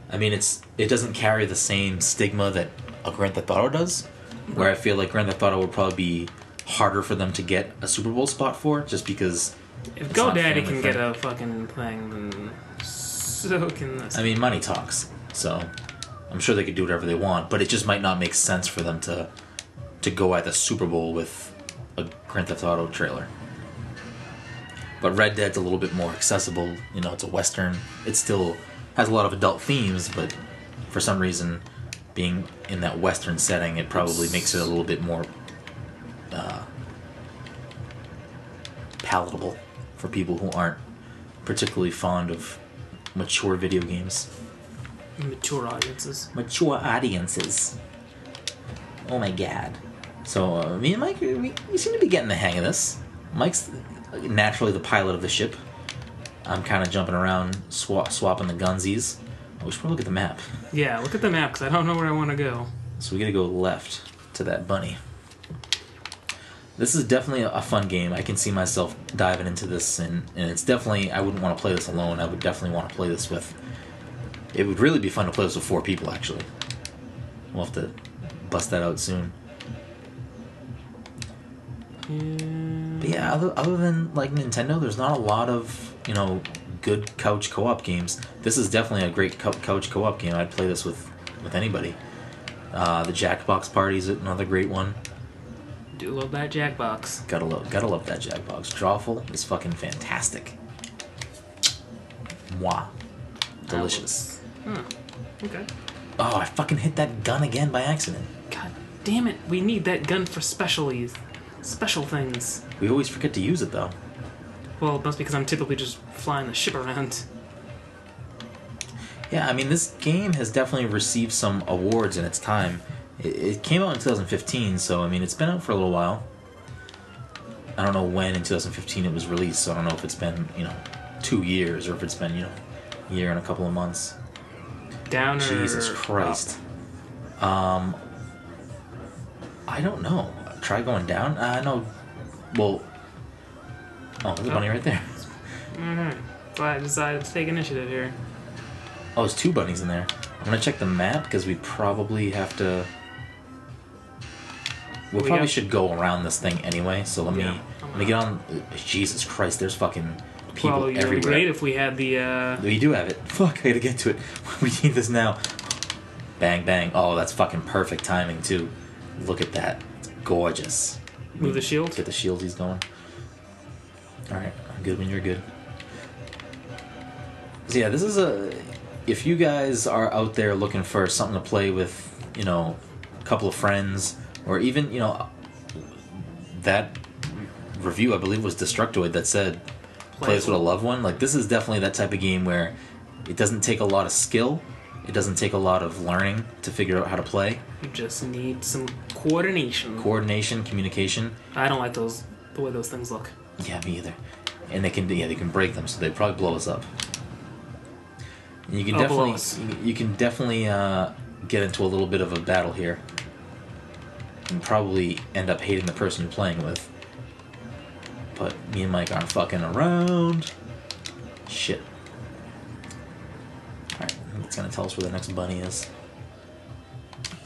I mean, it's it doesn't carry the same stigma that a Grand Theft Auto does, where I feel like Grand Theft Auto would probably be harder for them to get a Super Bowl spot for, just because. If GoDaddy can get a fucking thing, then so can this. I mean, money talks, so I'm sure they could do whatever they want, but it just might not make sense for them to to go at the Super Bowl with a Grand Theft Auto trailer. But Red Dead's a little bit more accessible. You know, it's a western. It still has a lot of adult themes, but for some reason, being in that western setting, it probably makes it a little bit more uh, palatable for people who aren't particularly fond of mature video games. Mature audiences. Mature audiences. Oh my god. So, uh, me and Mike, we, we seem to be getting the hang of this. Mike's naturally the pilot of the ship. I'm kind of jumping around, swa- swapping the gunsies. Oh, we should probably look at the map. Yeah, look at the map because I don't know where I want to go. So we gotta go left to that bunny. This is definitely a fun game. I can see myself diving into this, and, and it's definitely, I wouldn't want to play this alone. I would definitely want to play this with. It would really be fun to play this with four people, actually. We'll have to bust that out soon. But yeah, other, other than like Nintendo, there's not a lot of you know good couch co-op games. This is definitely a great cou- couch co-op game. I'd play this with with anybody. Uh, the Jackbox Party is another great one. Do love that Jackbox. Gotta love, gotta love that Jackbox. Drawful is fucking fantastic. Mwah, delicious. Huh. Okay. Oh, I fucking hit that gun again by accident. God damn it! We need that gun for specialties, special things. We always forget to use it though. Well, that's because I'm typically just flying the ship around. Yeah, I mean, this game has definitely received some awards in its time. It, it came out in 2015, so I mean, it's been out for a little while. I don't know when in 2015 it was released, so I don't know if it's been, you know, two years or if it's been, you know, a year and a couple of months. Down or Jesus Christ. Um, I don't know. Try going down? I know. Well, oh, there's a bunny right there. Mm-hmm. So I decided to take initiative here. Oh, there's two bunnies in there. I'm gonna check the map because we probably have to. We We probably got- should go around this thing anyway. So let me Yeah. let me get on. Jesus Christ! There's fucking people Well, it'd be great if we had the. Uh, We do have it. Fuck! I gotta get to it. We need this now. Bang bang! Oh, that's fucking perfect timing too. Look at that. Gorgeous. Move the shield? Get the shieldies going. All right, I'm good when you're good. So yeah, this is a. If you guys are out there looking for something to play with, you know, a couple of friends, or even you know, that review I believe was Destructoid that said play this with a loved one. Like this is definitely that type of game where it doesn't take a lot of skill. It doesn't take a lot of learning to figure out how to play. you just need some coordination. Coordination, communication. I don't like those the way those things look. Yeah, me either. And they can yeah they can break them, so they probably blow us up. And you can Oh, definitely you- can definitely uh, get into a little bit of a battle here, and probably end up hating the person you're playing with. But me and Mike aren't fucking around. Shit. Alright, it's gonna tell us where the next bunny is.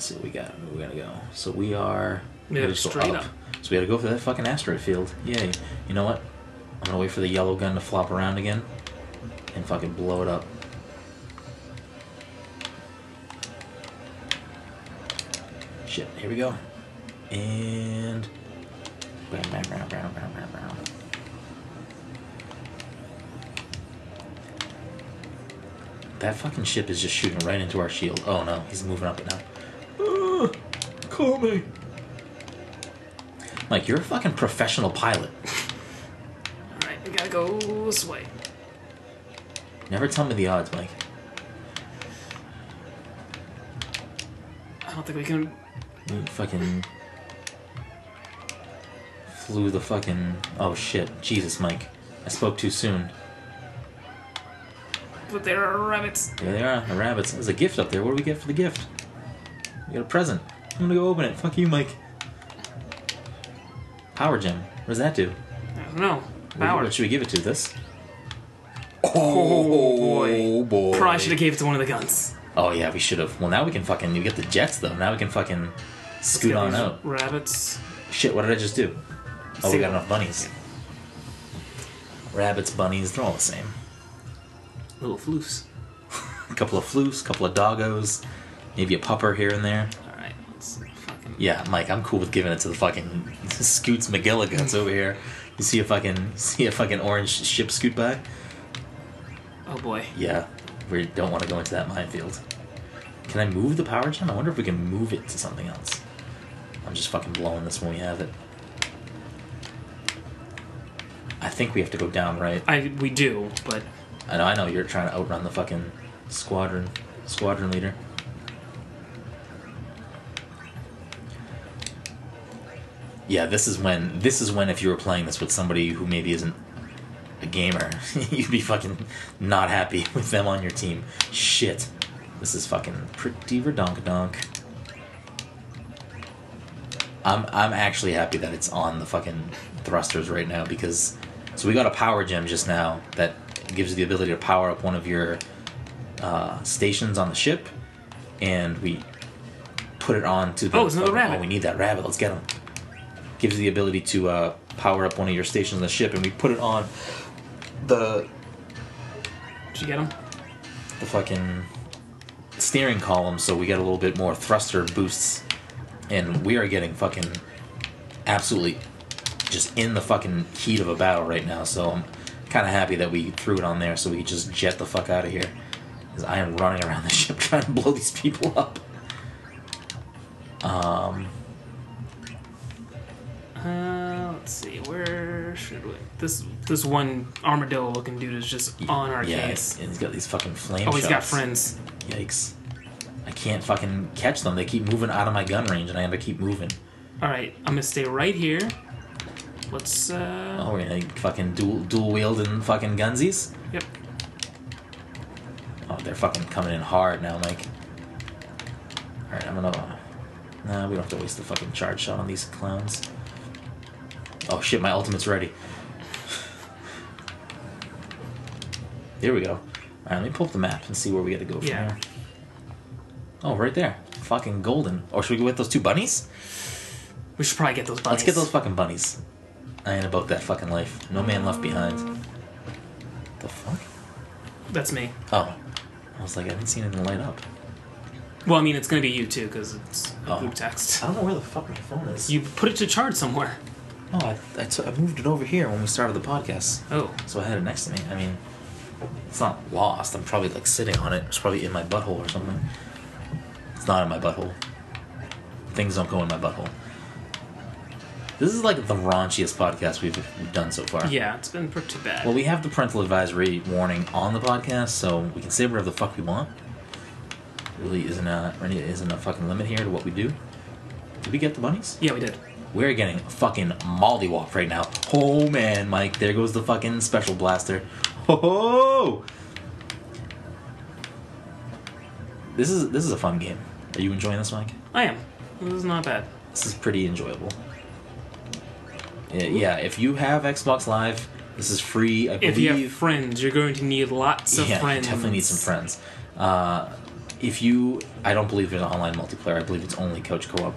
See what we got. Where we gotta go. So we are. Yeah, we just go straight up. So we gotta go for that fucking asteroid field. Yay. You know what? I'm gonna wait for the yellow gun to flop around again and fucking blow it up. Shit, here we go. And. Bam, bam, bam, bam, bam, bam, bam. That fucking ship is just shooting right into our shield. Oh no, he's moving up now. Call me. Mike, you're a fucking professional pilot. Alright, we gotta go this way. Never tell me the odds, Mike. I don't think we can. You fucking flew the fucking. Oh shit, Jesus, Mike. I spoke too soon. But there are rabbits. There they are, the rabbits. There's a gift up there. What do we get for the gift? We got a present. I'm gonna go open it. Fuck you, Mike. Power gem. What does that do? I don't know. Power. What should we give it to? This? Oh, oh boy. boy. Probably should have gave it to one of the guns. Oh yeah, we should have. Well, now we can fucking. You get the jets though. Now we can fucking scoot Let's on get these out. Rabbits. Shit, what did I just do? Oh, we got enough bunnies. Rabbits, bunnies, they're all the same. Little floofs. A couple of floofs, a couple of doggos, maybe a pupper here and there. Alright, let's fucking. Yeah, Mike, I'm cool with giving it to the fucking Scoots McGilligans over here. You see a fucking see a fucking orange ship scoot by? Oh boy. Yeah, we don't want to go into that minefield. Can I move the power gem? I wonder if we can move it to something else. I'm just fucking blowing this when we have it. I think we have to go down, right? I we do, but I know, I know. You're trying to outrun the fucking squadron, squadron leader. Yeah, this is when this is when if you were playing this with somebody who maybe isn't a gamer, you'd be fucking not happy with them on your team. Shit, this is fucking pretty redonkadonk. I'm I'm actually happy that it's on the fucking thrusters right now because so we got a power gem just now that gives you the ability to power up one of your uh, stations on the ship, and we put it on to the. Oh, it's another rabbit. Oh, we need that rabbit. Let's get him. Gives you the ability to uh, power up one of your stations on the ship, and we put it on the did you get them? the fucking steering column, so we get a little bit more thruster boosts, and we are getting fucking absolutely just in the fucking heat of a battle right now. So I'm kind of happy that we threw it on there, so we could just jet the fuck out of here. Because I am running around the ship trying to blow these people up. Um, Uh, let's see. Where should we? This this one armadillo looking dude is just on our yeah, case. and he's got these fucking flame Oh, he's got friends. Yikes! I can't fucking catch them. They keep moving out of my gun range, and I have to keep moving. All right, I'm gonna stay right here. Let's. uh... Oh, we're gonna fucking dual dual wielding fucking gunsies. Yep. Oh, they're fucking coming in hard now, Mike. All right, I'm gonna. Nah, we don't have to waste the fucking charge shot on these clowns. Oh shit, my ultimate's ready. Here we go. All right, let me pull up the map and see where we got to go from Yeah. here. Oh, right there. Fucking golden. Or should we go with those two bunnies? We should probably get those bunnies. Let's get those fucking bunnies. I ain't about that fucking life. No man left behind. The fuck? That's me. Oh. I was like, I didn't see anything light up. Well, I mean, it's gonna be you too, because it's a Oh. group text. I don't know where the fuck my phone is. You put it to charge somewhere. Oh, I, I, t- I moved it over here when we started the podcast. Oh, So I had it next to me. I mean, it's not lost. I'm probably like sitting on it. It's probably in my butthole or something. It's not in my butthole. Things don't go in my butthole. This is like the raunchiest podcast we've, we've done so far. yeah, it's been pretty bad. Well, we have the parental advisory warning on the podcast, so we can say whatever the fuck we want. Really isn't a really isn't a fucking limit here to what we do. Did we get the bunnies? yeah, we did. We're getting fucking mollywop right now. Oh man, Mike, there goes the fucking special blaster. Oh! ho! This is this is a fun game. Are you enjoying this, Mike? I am. This is not bad. This is pretty enjoyable. Yeah, yeah, if you have Xbox Live, this is free. I believe. If you have friends, you're going to need lots of yeah, friends. you definitely need some friends. Uh, if you, I don't believe there's online multiplayer. I believe it's only couch co-op.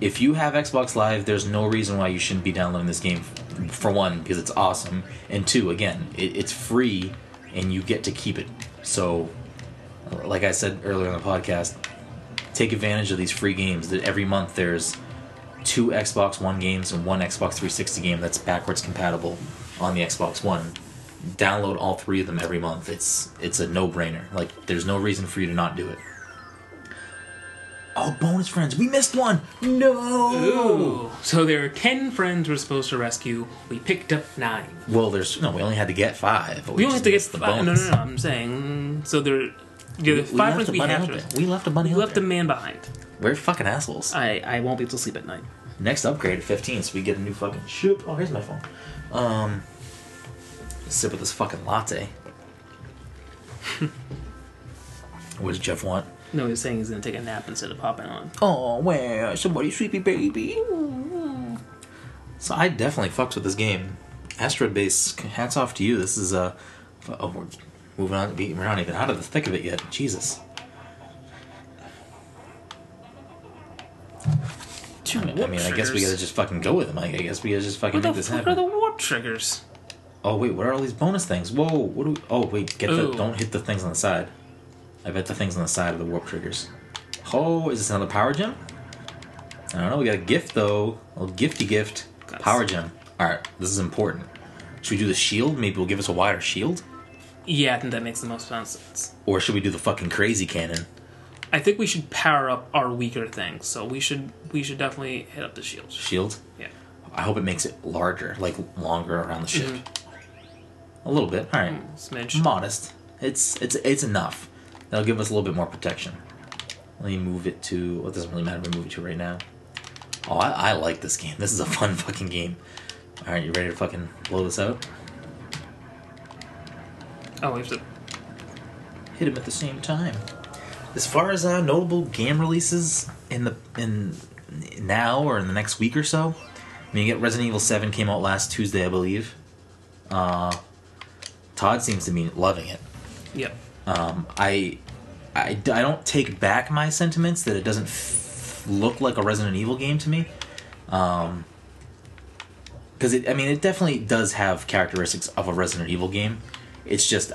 If you have Xbox Live, there's no reason why you shouldn't be downloading this game. For one, because it's awesome, and two, again, it, it's free, and you get to keep it. So, like I said earlier in the podcast, take advantage of these free games. That every month there's two Xbox One games and one Xbox 360 game that's backwards compatible on the Xbox One. Download all three of them every month. It's it's a no brainer. Like there's no reason for you to not do it. Oh, bonus friends, we missed one. No. Ooh. So there are ten friends we're supposed to rescue. We picked up nine. Well, there's no. We only had to get five. But We only have to get the five. No, no, no. I'm saying so there. Yeah, the We five left friends a we bunny have out to. there. We left a bunny We left a man behind. We're fucking assholes. I I won't be able to sleep at night. Next upgrade at 15, so we get a new fucking ship. Oh, here's my phone. Um, sip of this fucking latte. what does Jeff want? No, he's saying he's gonna take a nap instead of popping on. Oh, where somebody sleepy baby. So I definitely fucked with this game. Asteroid Base, hats off to you. This is uh, oh, we're moving on. We're not even out of the thick of it yet. Jesus. I mean, I, mean, I guess we gotta just fucking go with them. I I guess we gotta just fucking What the make this fuck happen. are the warp triggers? Oh wait, what are all these bonus things? Whoa, what do we? Oh wait, get the don't hit the things on the side. I bet the things on the side of the warp triggers. Oh, is this another power gem? I don't know. We got a gift though, a little gifty gift. Power gem. All right, this is important. Should we do the shield? Maybe we'll give us a wider shield, Yeah, I think that makes the most sense. or should we do the fucking crazy cannon? I think we should power up our weaker things. So we should we should definitely hit up the shield. Shield. Yeah. I hope it makes it larger, like longer around the ship. Mm-hmm. A little bit. All right. Mm, smidge. modest. It's it's it's enough. That'll give us a little bit more protection. Let me move it to. Well, it doesn't really matter. We move it to right now. Oh, I, I like this game. This is a fun fucking game. All right, you ready to fucking blow this out? Oh, we have to. Hit him at the same time. As far as uh, notable game releases in the in now or in the next week or so, I mean, you get Resident Evil Seven came out last Tuesday, I believe. Uh, Todd seems to be loving it. Yep. Um, I, I, I don't take back my sentiments that it doesn't f- look like a Resident Evil game to me. Um, because it, I mean, it definitely does have characteristics of a Resident Evil game. It's just,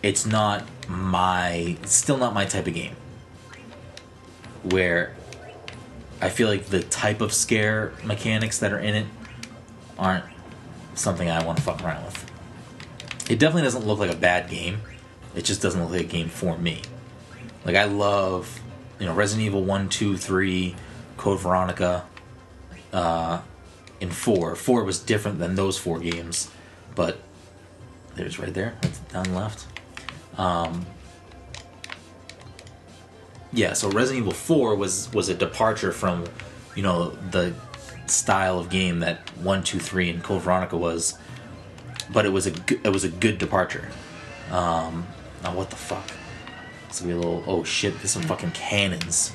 it's not my, it's still not my type of game. Where I feel like the type of scare mechanics that are in it aren't something I want to fuck around with. It definitely doesn't look like a bad game. It just doesn't look like a game for me. Like I love, you know, Resident Evil 1, 2, 3, Code Veronica, uh, and 4. 4 was different than those four games, but there's right there, that's down left. Um, yeah, so Resident Evil 4 was was a departure from, you know, the style of game that 1, 2, 3 and Code Veronica was, but it was a it was a good departure. Um, now what the fuck? So be a little oh shit, there's some fucking cannons.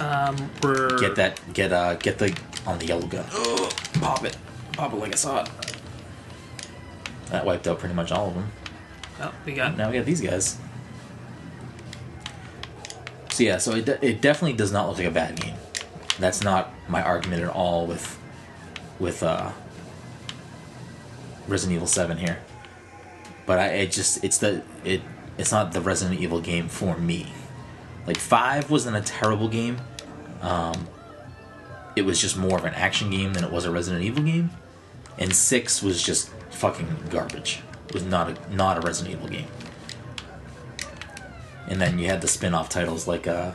Um, we're Get that get uh get the on the yellow gun. Ugh, pop it. Pop it like I saw it. That wiped out pretty much all of them. Oh, we got. Now we got these guys. So yeah, so it, de- it definitely does not look like a bad game. That's not my argument at all with with uh, Resident Evil Seven here. But I it just it's the it it's not the Resident Evil game for me. Like five wasn't a terrible game. Um, it was just more of an action game than it was a Resident Evil game, and six was just fucking garbage. It was not a not a Resident Evil game. And then you had the spin-off titles like uh,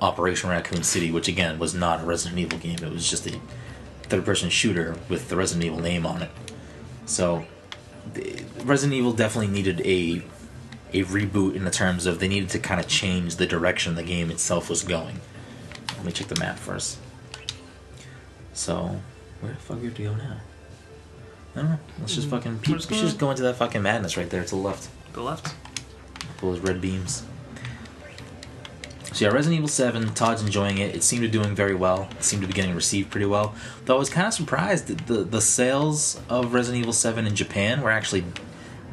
Operation Raccoon City, which again was not a Resident Evil game. It was just a third-person shooter with the Resident Evil name on it. So, Resident Evil definitely needed a a reboot in the terms of they needed to kind of change the direction the game itself was going. Let me check the map first. So, where the fuck do we have to go now? I don't know. Let's just mm-hmm. fucking. We're just we should just go into that fucking madness right there to the left. The left. Pull those red beams. So yeah, Resident Evil 7, Todd's enjoying it. It seemed to be doing very well. It seemed to be getting received pretty well. Though I was kind of surprised that the, the sales of Resident Evil 7 in Japan were actually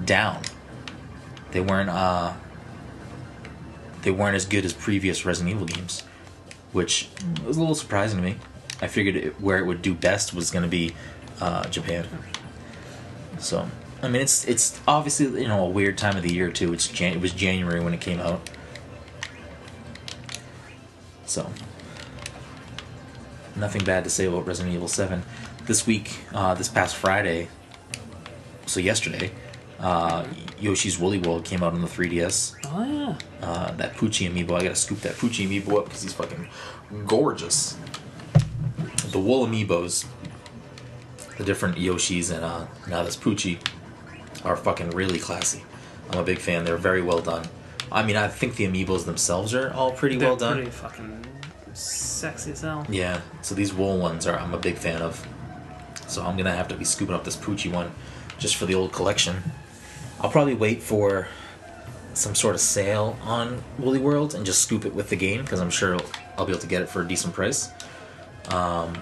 down. They weren't uh they weren't as good as previous Resident Evil games, which was a little surprising to me. I figured it, where it would do best was going to be uh, Japan. So, I mean, it's it's obviously you know a weird time of the year too. It's Jan- it was January when it came out, so nothing bad to say about Resident Evil Seven. This week, uh, this past Friday, so yesterday, uh, Yoshi's Woolly World came out on the 3DS. Oh yeah. Uh, that Poochy amiibo, I gotta scoop that Poochy amiibo up because he's fucking gorgeous. The wool amiibos, the different Yoshis and uh, now this Poochy, are fucking really classy. I'm a big fan. They're very well done. I mean, I think the amiibos themselves are all pretty They're well done. Pretty fucking sexy as hell. Yeah, so these wool ones are I'm a big fan of. So I'm gonna have to be scooping up this Poochy one just for the old collection. I'll probably wait for some sort of sale on Woolly World and just scoop it with the game because I'm sure I'll be able to get it for a decent price. Um,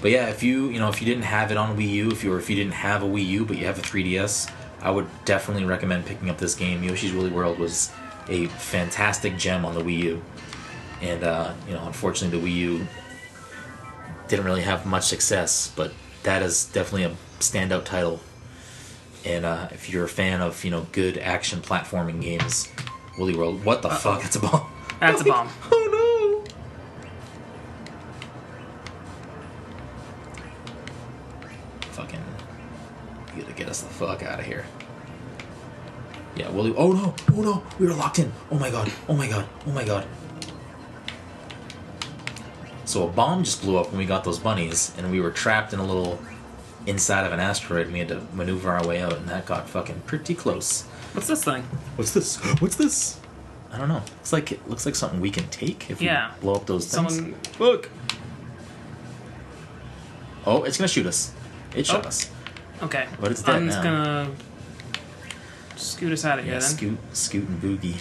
but yeah, if you you know if you didn't have it on Wii U, if you or if you didn't have a Wii U but you have a 3DS, I would definitely recommend picking up this game. Yoshi's Woolly World was a fantastic gem on the Wii U, and uh, you know unfortunately the Wii U didn't really have much success, but that is definitely a standout title. And uh, if you're a fan of you know good action platforming games, Woolly World, what the fuck? That's a bomb. That's a bomb. Oh no! You gotta get us the fuck out of here. Yeah, Willie. Oh no! Oh no! We were locked in. Oh my god! Oh my god! Oh my god! So a bomb just blew up when we got those bunnies, and we were trapped in a little inside of an asteroid. And we had to maneuver our way out, and that got fucking pretty close. What's this thing? What's this? What's this? I don't know. It's like it looks like something we can take if Yeah. we blow up those things. Someone look. Oh, it's gonna shoot us. It shot Oh. us. Okay. But it's dead I'm just now. gonna scoot us out of here Yeah, then. scoot, scoot and boogie.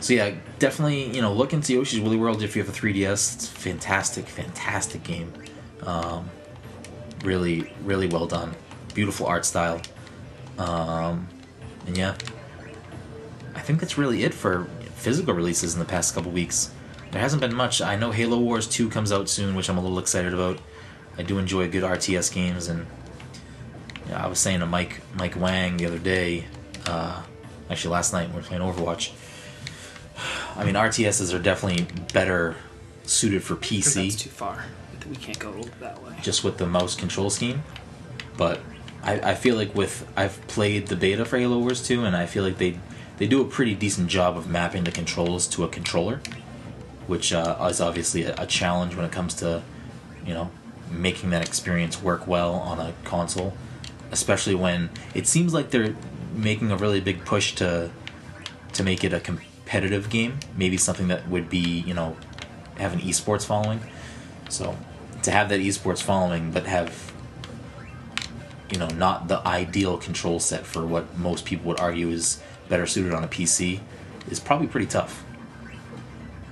So yeah, definitely you know look into Yoshi's Woolly World if you have a 3DS. It's a fantastic, fantastic game. Um, really, really well done. Beautiful art style. Um, and yeah, I think that's really it for physical releases in the past couple weeks. There hasn't been much. I know Halo Wars 2 comes out soon, which I'm a little excited about. I do enjoy good RTS games, and I was saying to Mike Mike Wang the other day, uh, actually last night when we were playing Overwatch. I mean, RTSs are definitely better suited for That's PC, too far. We can't go that way. just with the mouse control scheme. But I, I feel like with I've played the beta for Halo Wars 2, and I feel like they they do a pretty decent job of mapping the controls to a controller, which uh, is obviously a, a challenge when it comes to you know making that experience work well on a console, especially when it seems like they're making a really big push to to make it a competitive game, maybe something that would be you know have an esports following. So to have that esports following, but have you know not the ideal control set for what most people would argue is better suited on a PC is probably pretty tough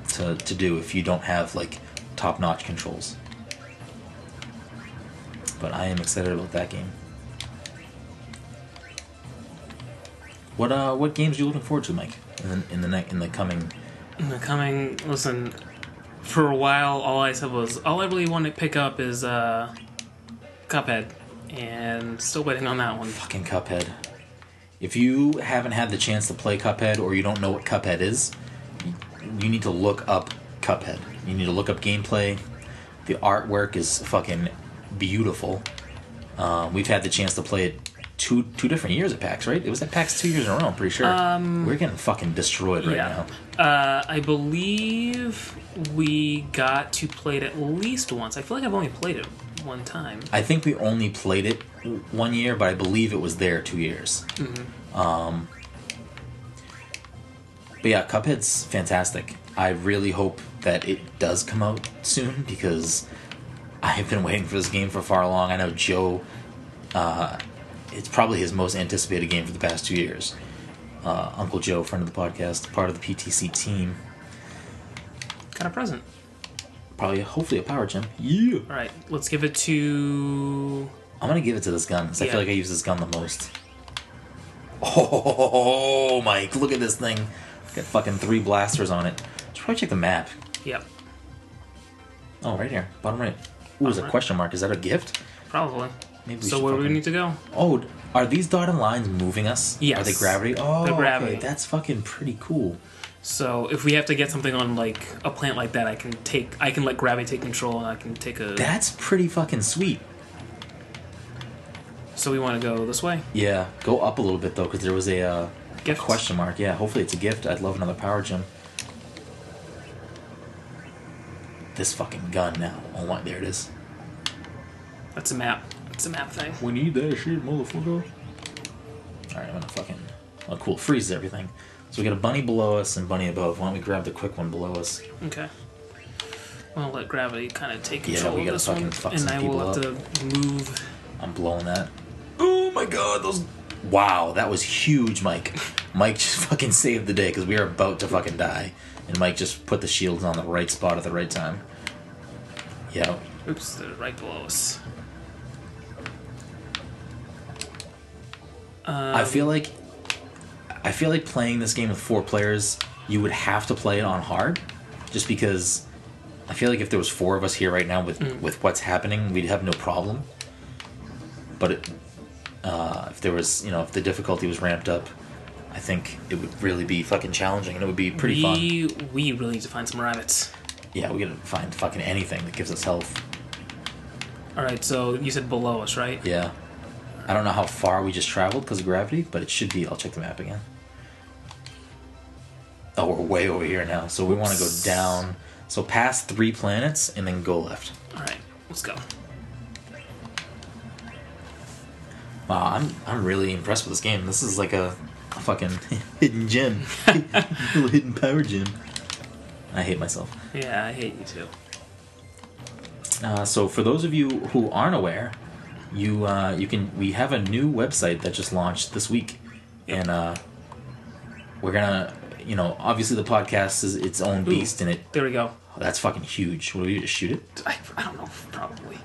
to to do if you don't have like top notch controls. But I am excited about that game. What uh, what games are you looking forward to, Mike? In the in the ne- in the coming. In the coming, listen. For a while, all I said was all I really want to pick up is uh, Cuphead, and still waiting on that one. Fucking Cuphead. If you haven't had the chance to play Cuphead or you don't know what Cuphead is, you need to look up Cuphead. You need to look up gameplay. The artwork is fucking beautiful. Uh, we've had the chance to play it two two different years at PAX, right? It was at PAX two years in a row. I'm pretty sure. We're getting fucking destroyed right yeah. now. Uh, I believe we got to play it at least once. I feel like I've only played it one time. I think we only played it one year, but I believe it was there two years. Um, but yeah, Cuphead's fantastic. I really hope that it does come out soon because I've been waiting for this game for far long. I know Joe, uh, it's probably his most anticipated game for the past two years. Uh, Uncle Joe, friend of the podcast, part of the PTC team, Got a present. probably hopefully a power gem. Yeah. All right, let's give it to. I'm gonna give it to this gun because I feel like I use this gun the most. Oh, Mike, look at this thing. Got fucking three blasters on it. Should probably check the map. Yep, Oh, right here, bottom right. Ooh, there's a right. question mark. Is that a gift? probably. Maybe so where do we need to go? Oh, are these dotted lines moving us? Yes. Are they gravity? Oh, okay, gravity. That's fucking pretty cool. So if we have to get something on like a plant like that, I can take. I can let gravity take control, and I can take a. That's pretty fucking sweet. So we want to go this way. Yeah, go up a little bit though, because there was a, uh, a question mark. Yeah, hopefully it's a gift. I'd love another power gem. This fucking gun now. Oh my, there it is. That's a map. It's a map thing. We need that shit, motherfucker. Alright, I'm gonna fucking. Oh, cool. Freeze everything. So we got a bunny below us and bunny above. Why don't we grab the quick one below us? Okay. Well, let gravity kind of take control Yeah, we gotta this fucking one, fuck and some I will people have to move. I'm blowing that. Oh my god, those. Wow, that was huge, Mike. Mike just fucking saved the day because we are about to fucking die. And Mike just put the shields on the right spot at the right time. Yeah. Oops, they're right below us. I feel like. I feel like playing this game with four players, you would have to play it on hard. Just because. I feel like if there was four of us here right now with, with what's happening, we'd have no problem. But it, uh, if there was, you know, if the difficulty was ramped up, I think it would really be fucking challenging and it would be pretty fun. we we really need to find some rabbits. Yeah, we gotta find fucking anything that gives us health. All right, so you said below us, right? Yeah. I don't know how far we just traveled because of gravity, but it should be. I'll check the map again. Oh, we're way over here now. So we want to go down. So past three planets and then go left. All right, let's go. Wow, I'm I'm really impressed with this game. This is like a, a fucking hidden gem, little hidden power gem. I hate myself. Yeah, I hate you too. Uh, so for those of you who aren't aware, you uh, you can we have a new website that just launched this week, and uh, we're gonna you know obviously the podcast is its own beast, and it There we go. oh, that's fucking huge. What do we just shoot it? I, I don't know, probably.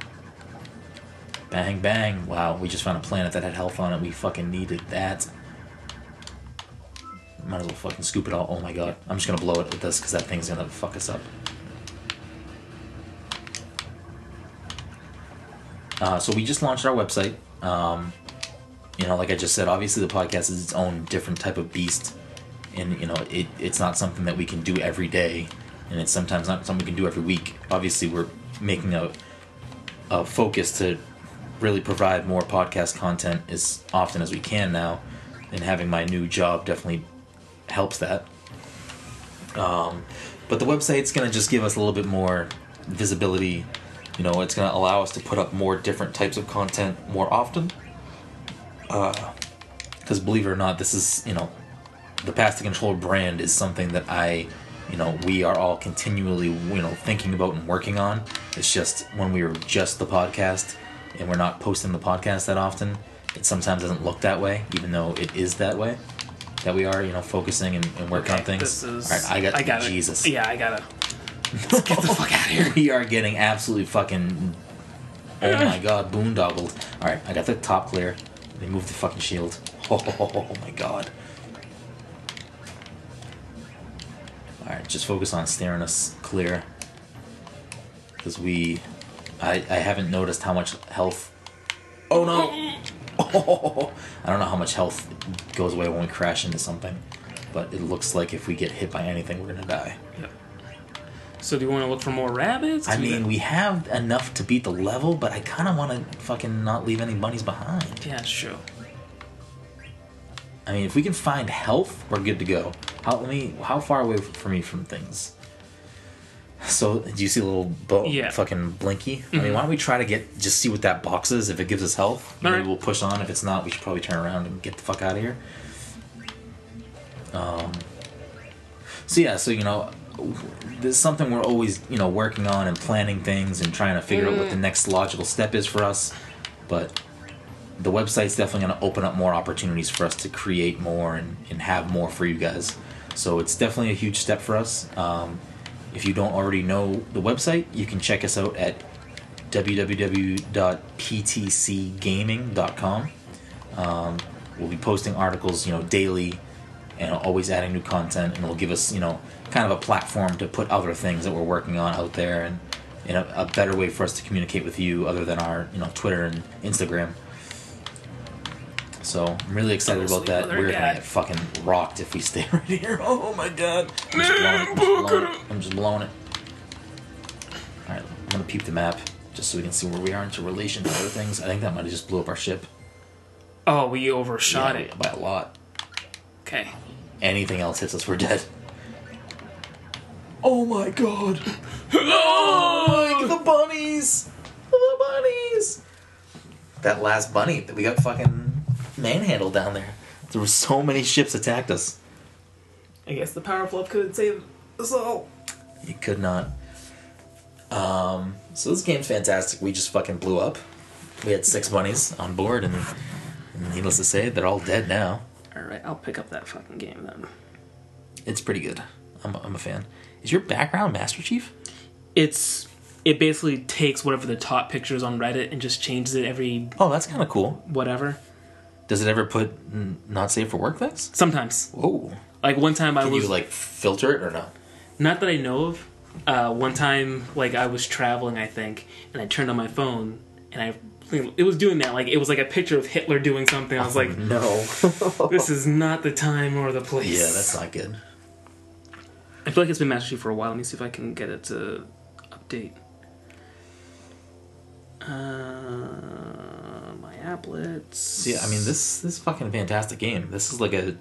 Bang bang! Wow, we just found a planet that had health on it. We fucking needed that. Might as well fucking scoop it all. Oh my god, I'm just gonna blow it with this because that thing's gonna fuck us up. Uh, so we just launched our website. Um, you know, like I just said, obviously the podcast is its own different type of beast, and you know, it it's not something that we can do every day, and it's sometimes not something we can do every week. Obviously, we're making a a focus to really provide more podcast content as often as we can now, and having my new job definitely helps that. Um, but the website's going to just give us a little bit more visibility. You know, it's going to allow us to put up more different types of content more often. Uh, because believe it or not, this is, you know, the Path to Control brand is something that I, you know, we are all continually, you know, thinking about and working on. It's just when we were just the podcast and we're not posting the podcast that often, it sometimes doesn't look that way, even though it is that way. That we are, you know, focusing and, and working on things. Is. all right, I got, I got Jesus. It. Yeah, I gotta. Let's get the fuck out of here. We are getting absolutely fucking. Oh my god, boondoggled. Alright, I got the top clear. They moved the fucking shield. Oh, oh, oh, oh my god. Alright, just focus on staring us clear. Because we. I, I haven't noticed how much health. Oh no! I don't know how much health goes away when we crash into something, but it looks like if we get hit by anything, we're gonna die. Yep. So do you want to look for more rabbits? I Do you- mean, we have enough to beat the level, but I kind of want to fucking not leave any bunnies behind. yeah, true. I mean, if we can find health, we're good to go. How let me? How far away from me from things? So, do you see a little bo- Yeah. fucking blinky? I mean, why don't we try to get just see what that box is? If it gives us health, maybe Alright. we'll push on. If it's not, we should probably turn around and get the fuck out of here. Um. So yeah, so you know, there's something we're always you know working on and planning things and trying to figure out what the next logical step is for us, but the website's definitely going to open up more opportunities for us to create more and, and have more for you guys. So it's definitely a huge step for us. Um, if you don't already know the website, you can check us out at www.ptcgaming.com. Um, we'll be posting articles, you know, daily, and always adding new content, and it'll give us, you know, kind of a platform to put other things that we're working on out there, and in a, a better way for us to communicate with you, other than our, you know, Twitter and Instagram. So I'm really excited Oh, about that. We're gonna get fucking rocked if we stay right here. Oh my god! I'm just blowing, I'm just blowing it. I'm just blowing it. All right, I'm gonna peep the map just so we can see where we are into relation to other things. I think that might have just blew up our ship. Oh, we overshot Yeah, it. by a lot. Okay. Anything else hits us, we're dead. Oh my god! Oh, the bunnies! The bunnies! That last bunny that we got fucking manhandled down there. There were so many ships attacked us. I guess the power flip couldn't save us all. You could not. Um, so this game's fantastic. We just fucking blew up. We had six bunnies on board, and, and needless to say, they're all dead now. Alright, I'll pick up that fucking game then. It's pretty good. I'm, I'm a fan. Is your background Master Chief? It's it basically takes whatever the top picture is on Reddit and just changes it every Oh, that's kind of cool. whatever. Does it ever put not safe for work things? Sometimes. Oh. Like one time I Can was you like filter it or not? not that I know of. Uh, one time, like I was traveling, I think, and I turned on my phone, and I it was doing that. Like it was like a picture of Hitler doing something. I was like, No. this is not the time or the place. yeah, that's not good. I feel like it's been Master Chief for a while. Let me see if I can get it to update. Uh, my applets. Yeah, I mean this this is fucking fantastic game. This is like a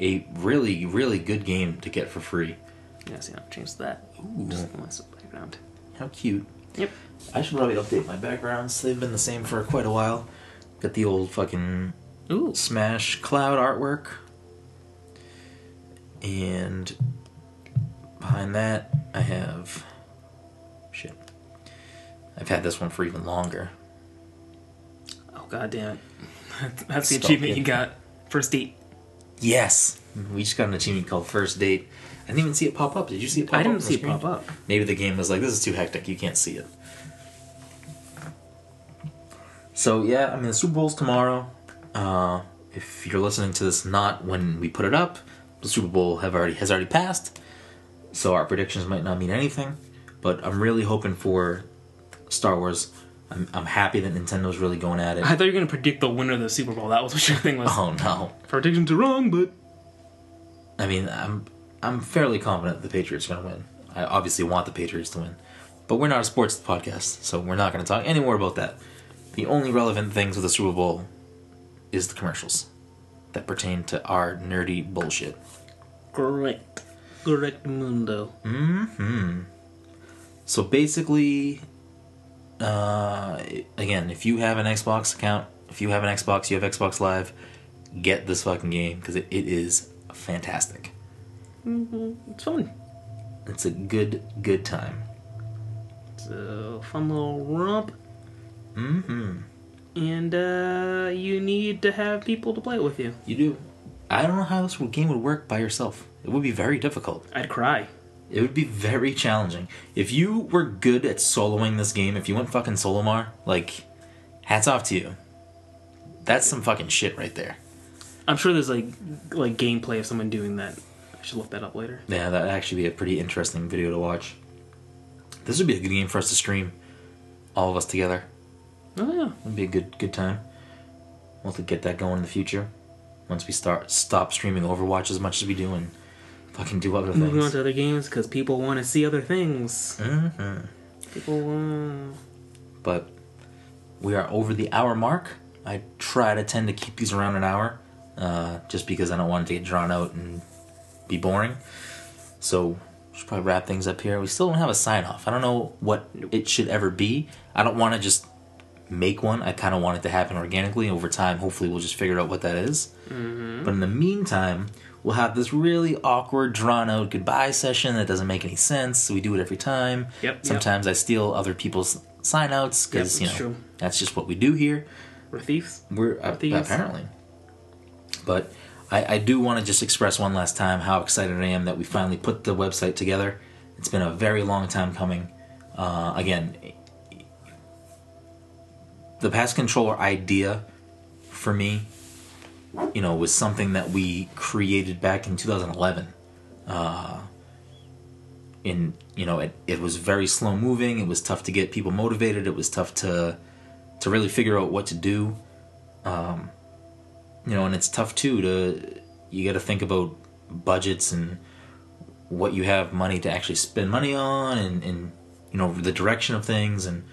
a really really good game to get for free. Yeah, see, I'll change that. Ooh. Just nice background. How cute. Yep. I should probably update my backgrounds. They've been the same for quite a while. Got the old fucking Ooh. Smash Cloud artwork. And behind that, I have. Shit. I've had this one for even longer. Oh god damn it. That's the achievement you got. First date. Yes! We just got an achievement called First Date. I didn't even see it pop up. Did you see it pop I up? didn't see it pop up. Maybe the game was like, this is too hectic, you can't see it. So, yeah, I mean, the Super Bowl's tomorrow. Uh, if you're listening to this not when we put it up, the Super Bowl have already has already passed. So our predictions might not mean anything. But I'm really hoping for Star Wars. I'm, I'm happy that Nintendo's really going at it. I thought you were gonna predict the winner of the Super Bowl. That was what your thing was. Oh no. Predictions are wrong, but I mean, I'm I'm fairly confident the Patriots are going to win. I obviously want the Patriots to win, but we're not a sports podcast, so we're not going to talk any more about that. The only relevant things with the Super Bowl is the commercials that pertain to our nerdy bullshit. correct. Correct mundo. Hmm. So basically, uh, again, if you have an Xbox account, if you have an Xbox, you have Xbox Live, get this fucking game because it, it is fantastic. Mm-hmm. It's fun. It's a good good time. It's a fun little romp. Mm-hmm. And uh, you need to have people to play it with you. You do. I don't know how this game would work by yourself. It would be very difficult. I'd cry. It would be very challenging. If you were good at soloing this game, if you went fucking Solomar, like, hats off to you. That's some fucking shit right there. I'm sure there's like like gameplay of someone doing that. I should look that up later. Yeah, that'd actually be a pretty interesting video to watch. This would be a good game for us to stream, all of us together. Oh yeah. It'd be a good good time. We'll have to get that going in the future. Once we start stop streaming Overwatch as much as we do and fucking do other things. Moving on to other games because people want to see other things. hmm People want. But we are over the hour mark. I try to tend to keep these around an hour, uh, just because I don't want it to get drawn out and be boring. So we should probably wrap things up here. We still don't have a sign off. I don't know what it should ever be. I don't want to just make one. I kind of want it to happen organically over time. Hopefully, we'll just figure out what that is. But in the meantime, we'll have this really awkward, drawn out goodbye session that doesn't make any sense. So we do it every time. Yep, yep. Sometimes I steal other people's sign outs because Yep, you know true. that's just what we do here. We're thieves. We're uh, Thieves. apparently. But I, I do want to just express one last time how excited I am that we finally put the website together. It's been a very long time coming. Uh, again, the pass controller idea for me, you know, was something that we created back in 2011. Uh, in you know, it, it was very slow moving. It was tough to get people motivated. It was tough to to really figure out what to do. Um, you know, and it's tough too to you got to think about budgets and what you have money to actually spend money on, and, and you know the direction of things, and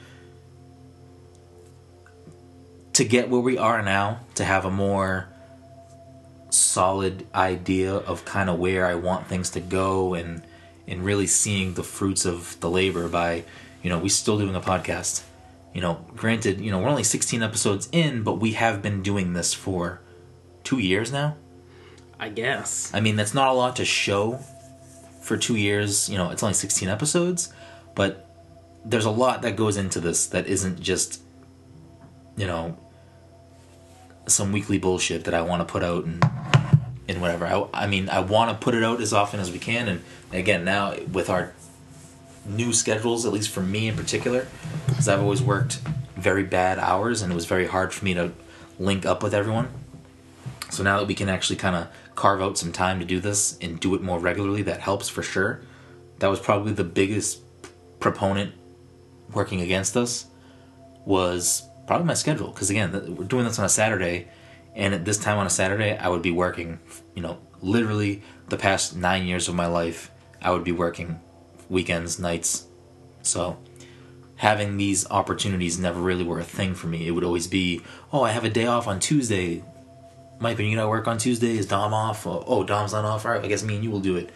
to get where we are now, to have a more solid idea of kind of where I want things to go, and and really seeing the fruits of the labor by, you know, we still doing a podcast you know, granted, you know, we're only 16 episodes in, but we have been doing this for two years now. I guess. I mean, that's not a lot to show for two years. You know, it's only 16 episodes, but there's a lot that goes into this that isn't just, you know, some weekly bullshit that I want to put out and and whatever. I, I mean, I want to put it out as often as we can, and again, now with our new schedules, at least for me in particular, because I've always worked very bad hours and it was very hard for me to link up with everyone. So now that we can actually kind of carve out some time to do this and do it more regularly, that helps for sure. That was probably the biggest proponent working against us was probably my schedule because again we're doing this on a Saturday, and at this time on a Saturday I would be working. You know, literally the past nine years of my life I would be working weekends, nights. So having these opportunities never really were a thing for me. It would always be, oh, I have a day off on Tuesday. Mike, when you know work on Tuesday, is Dom off? Oh, oh, Dom's not off. All right, I guess me and you will do it.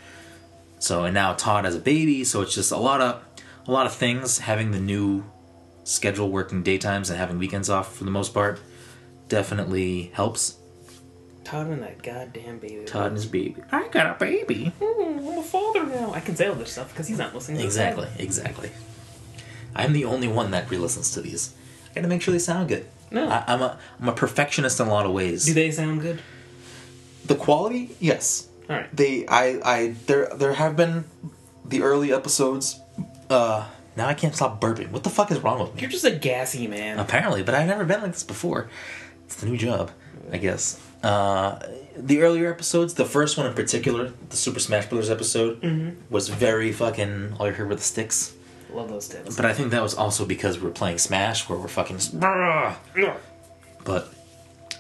So and now Todd has a baby, so it's just a lot of a lot of things. Having the new schedule, working daytimes and having weekends off for the most part, definitely helps. Todd and that goddamn baby. Todd and his baby. I got a baby. Mm, I'm a father now. I can say all this stuff because he's not listening. Exactly, exactly. I'm the only one that re-listens to these. I gotta make sure they sound good. No. I, I'm a I'm a perfectionist in a lot of ways. Do they sound good? the quality, yes. All right. They, I, I, there, there have been the early episodes. Uh, now I can't stop burping. What the fuck is wrong with me? You're just a gassy man. Apparently, but I've never been like this before. It's the new job, I guess. Uh, the earlier episodes, the first one in particular, the Super Smash Brothers episode, was very fucking. All you heard were the sticks. Love those tits. But I think that was also because we were playing Smash, where we're fucking. Just, but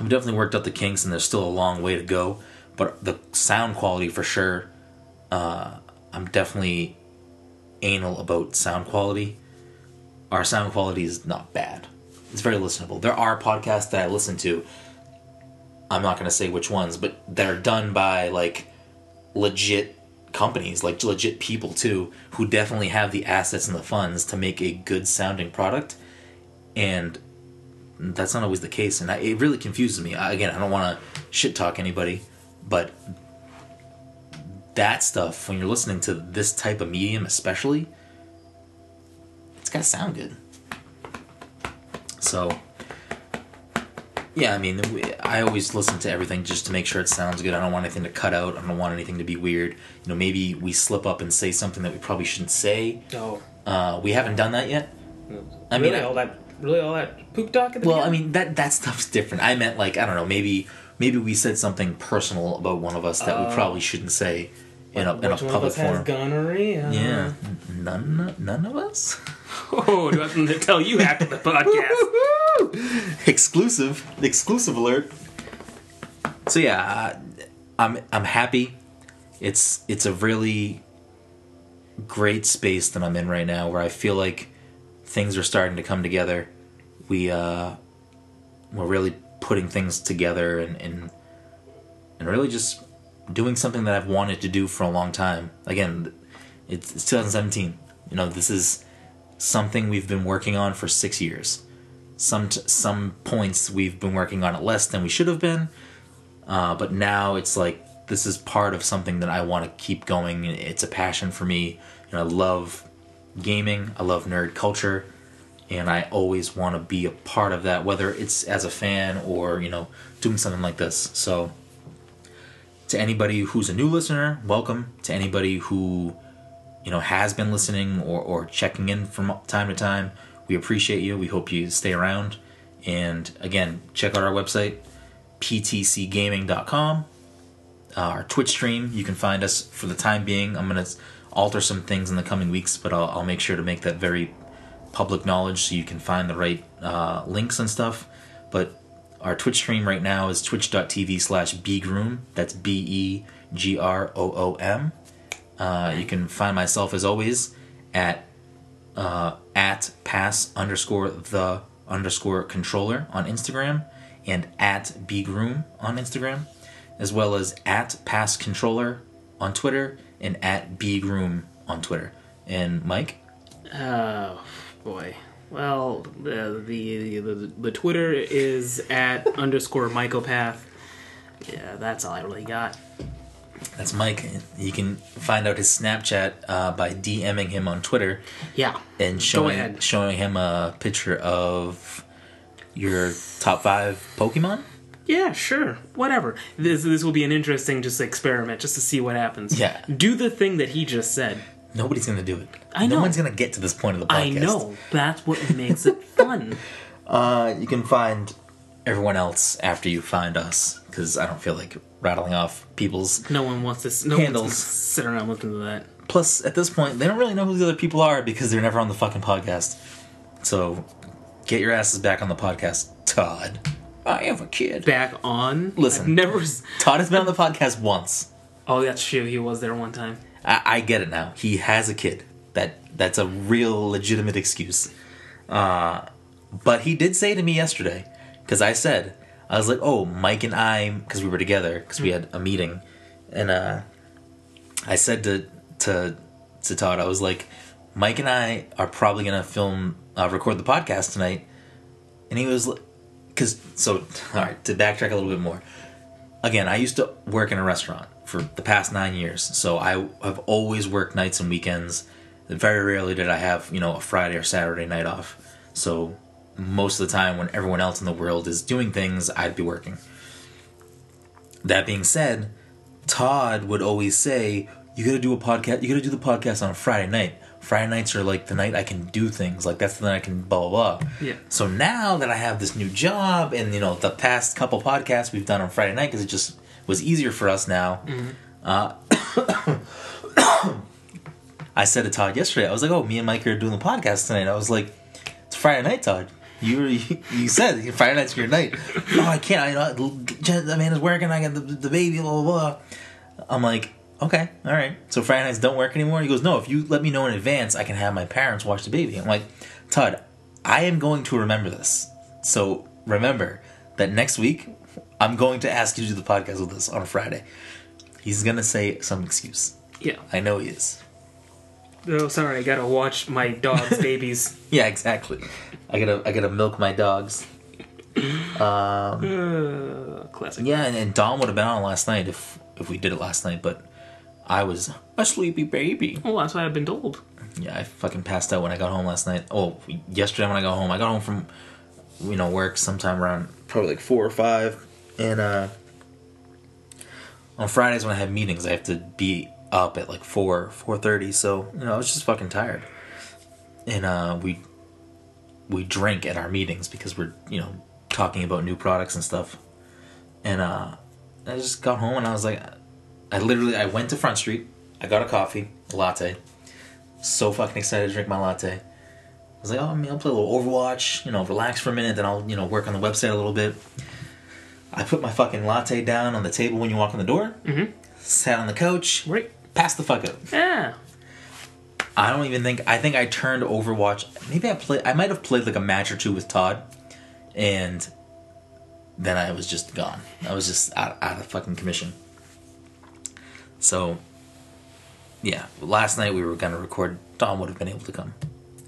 we definitely worked out the kinks, and there's still a long way to go. But the sound quality, for sure, uh, I'm definitely anal about sound quality. Our sound quality is not bad. It's very listenable. There are podcasts that I listen to. I'm not going to say which ones, but that are done by like legit companies, like legit people too, who definitely have the assets and the funds to make a good sounding product. And that's not always the case, and I, it really confuses me. I, again, I don't want to shit talk anybody, but that stuff when you're listening to this type of medium, especially, it's got to sound good. So, yeah, I mean, I always listen to everything just to make sure it sounds good. I don't want anything to cut out. I don't want anything to be weird. You know, maybe we slip up and say something that we probably shouldn't say. Oh. Uh, we haven't done that yet. I mean, really, I- all that, really, all that poop talk at the Well, I mean that that stuff's different. I meant like I don't know, maybe maybe we said something personal about one of us that we Oh. probably shouldn't say in a, in a Which one of public us has forum. gonorrhea? Yeah, none none of us. Oh, do I have to tell you after the podcast? exclusive exclusive alert. So yeah, I'm I'm happy. It's it's a really great space that I'm in right now where I feel like things are starting to come together. We uh we're really putting things together and and, and really just doing something that I've wanted to do for a long time. Again, it's, it's 2017. You know, this is something we've been working on for 6 years. Some t- some points we've been working on it less than we should have been uh, but now it's like this is part of something that i want to keep going. It's a passion for me. You know, i love gaming. I love nerd culture. And i always want to be a part of that whether it's as a fan or you know doing something like this. So to anybody who's a new listener welcome to anybody who you know has been listening or, or checking in from time to time. We appreciate you. We hope you stay around. And again check out our website ptcgaming.com uh, our twitch stream you can find us for the time being. I'm going to alter some things in the coming weeks but I'll, I'll make sure to make that very public knowledge so you can find the right uh, links and stuff. But our twitch stream right now is twitch.tv slash begroom that's b-e-g-r-o-o-m uh, you can find myself as always at uh, at pass underscore the underscore controller on Instagram and at begroom on Instagram, as well as at pass controller on Twitter and at begroom on Twitter. And Mike, Oh boy. Well, the the the, the Twitter is at underscore Mycopath. Yeah, that's all I really got. that's Mike. You can find out his Snapchat uh, by DMing him on Twitter Yeah. and showing showing him a picture of your top five Pokemon. Yeah, sure. Whatever. This this will be an interesting just experiment, just to see what happens. Yeah. Do the thing that he just said. Nobody's gonna do it. I know. No one's gonna get to this point of the podcast. I know. That's what makes it fun. Uh, you can find everyone else after you find us, because I don't feel like rattling off people's. No one wants this. No one's Handles. gonna sit around listening to that. Plus, at this point, they don't really know who the other people are because they're never on the fucking podcast. So, get your asses back on the podcast, Todd. I have a kid. Back on. Listen. I've never. Todd has been on the podcast once. Oh, that's true. He was there one time. I, I get it now. He has a kid. That that's a real legitimate excuse. Uh, but he did say to me yesterday because I said I was like, "Oh, Mike and I," because we were together because we had a meeting, and uh, I said to to to Todd, I was like, "Mike and I are probably gonna film uh, record the podcast tonight," and he was because so all right to backtrack a little bit more again, I used to work in a restaurant for the past nine years, so I have always worked nights and weekends. Very rarely did I have, you know, a Friday or Saturday night off. So most of the time, when everyone else in the world is doing things, I'd be working. That being said, Todd would always say, "You got to do a podcast. You got to do the podcast on a Friday night. Friday nights are like the night I can do things. Like that's the night I can blah blah blah." Yeah. So now that I have this new job, and you know the past couple podcasts we've done on Friday night because it just was easier for us now. Uh, I said to Todd yesterday, I was like, "Oh, me and Mike are doing the podcast tonight." I was like, "It's Friday night, Todd. You you said Friday night's your night." no, I can't. I know Amanda's working. I got the, the baby. Blah blah blah. I'm like, okay, all right. So Friday nights don't work anymore. He goes, no. If you let me know in advance, I can have my parents watch the baby. I'm like, Todd, I am going to remember this. So remember that next week, I'm going to ask you to do the podcast with us on a Friday. He's gonna say some excuse. Yeah. I know he is. Oh, sorry. I gotta watch my dog's babies. Yeah, exactly. I gotta, I gotta milk my dogs. Uh, classic. Yeah, and, and Dom would have been on last night if if we did it last night, but I was a sleepy baby. Well, that's what I've been told. Yeah, I fucking passed out when I got home last night. Oh, yesterday when I got home, I got home from you know work sometime around probably like four or five, and uh on Fridays when I have meetings, I have to be up at like four four thirty. So you know, I was just fucking tired, and uh we we drink at our meetings because we're you know talking about new products and stuff, and uh I just got home and I was like, I literally I went to Front Street I got a coffee, a latte. So fucking excited to drink my latte. I was like, oh, I mean, I'll play a little Overwatch, you know, relax for a minute, then I'll, you know, work on the website a little bit. I put my fucking latte down on the table when you walk in the door, Mhm. sat on the couch, Right. passed the fuck out. Yeah. I don't even think I think I turned Overwatch. Maybe I played. I might have played like a match or two with Todd, and then I was just gone. I was just out, out of fucking commission. So, yeah, last night we were gonna record. Dom would have been able to come,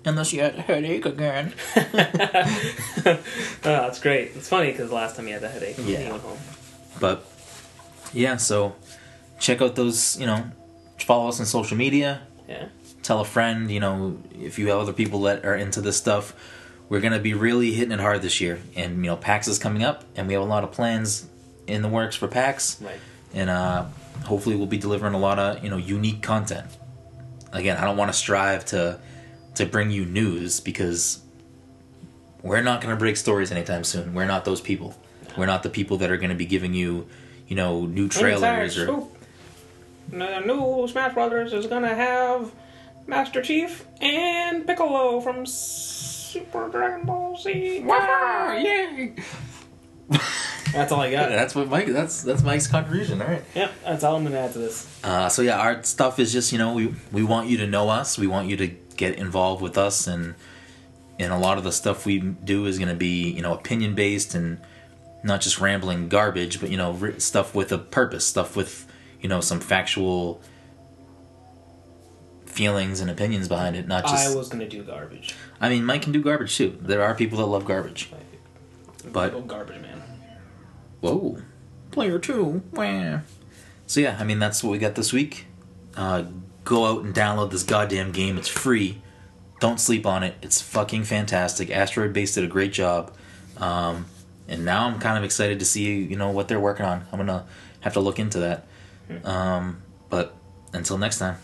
unless you had a headache again. Oh, that's great. It's funny because the last time you had the headache. Yeah. You went home. But yeah, so check out those. You know, follow us on social media. Yeah. tell a friend, you know, if you have other people that are into this stuff, we're gonna be really hitting it hard this year. And you know, PAX is coming up, and we have a lot of plans in the works for PAX, Right. and uh, hopefully we'll be delivering a lot of you know unique content. Again, I don't want to strive to to bring you news because we're not gonna break stories anytime soon. We're not those people. We're not the people that are gonna be giving you, you know, new trailers or. Scoop. The new Smash Brothers is gonna have Master Chief and Piccolo from Super Dragon Ball Z. Wow! Yay! That's all I got. That's what Mike. That's that's Mike's contribution. All right. Yep, that's all I'm gonna add to this. Uh, so yeah, our stuff is just you know we we want you to know us. We want you to get involved with us, and and a lot of the stuff we do is going to be you know opinion based and not just rambling garbage, but you know stuff with a purpose, stuff with you know some factual feelings and opinions behind it. Not just. I was gonna do garbage. I mean, Mike can do garbage too. There are people that love garbage. But- Go garbage man. Whoa. Player two. Wah. So yeah, I mean that's what we got this week. Uh, go out and download this goddamn game. It's free. Don't sleep on it. It's fucking fantastic. Asteroid Base did a great job. Um, and now I'm kind of excited to see you know what they're working on. I'm gonna have to look into that. Um, but until next time.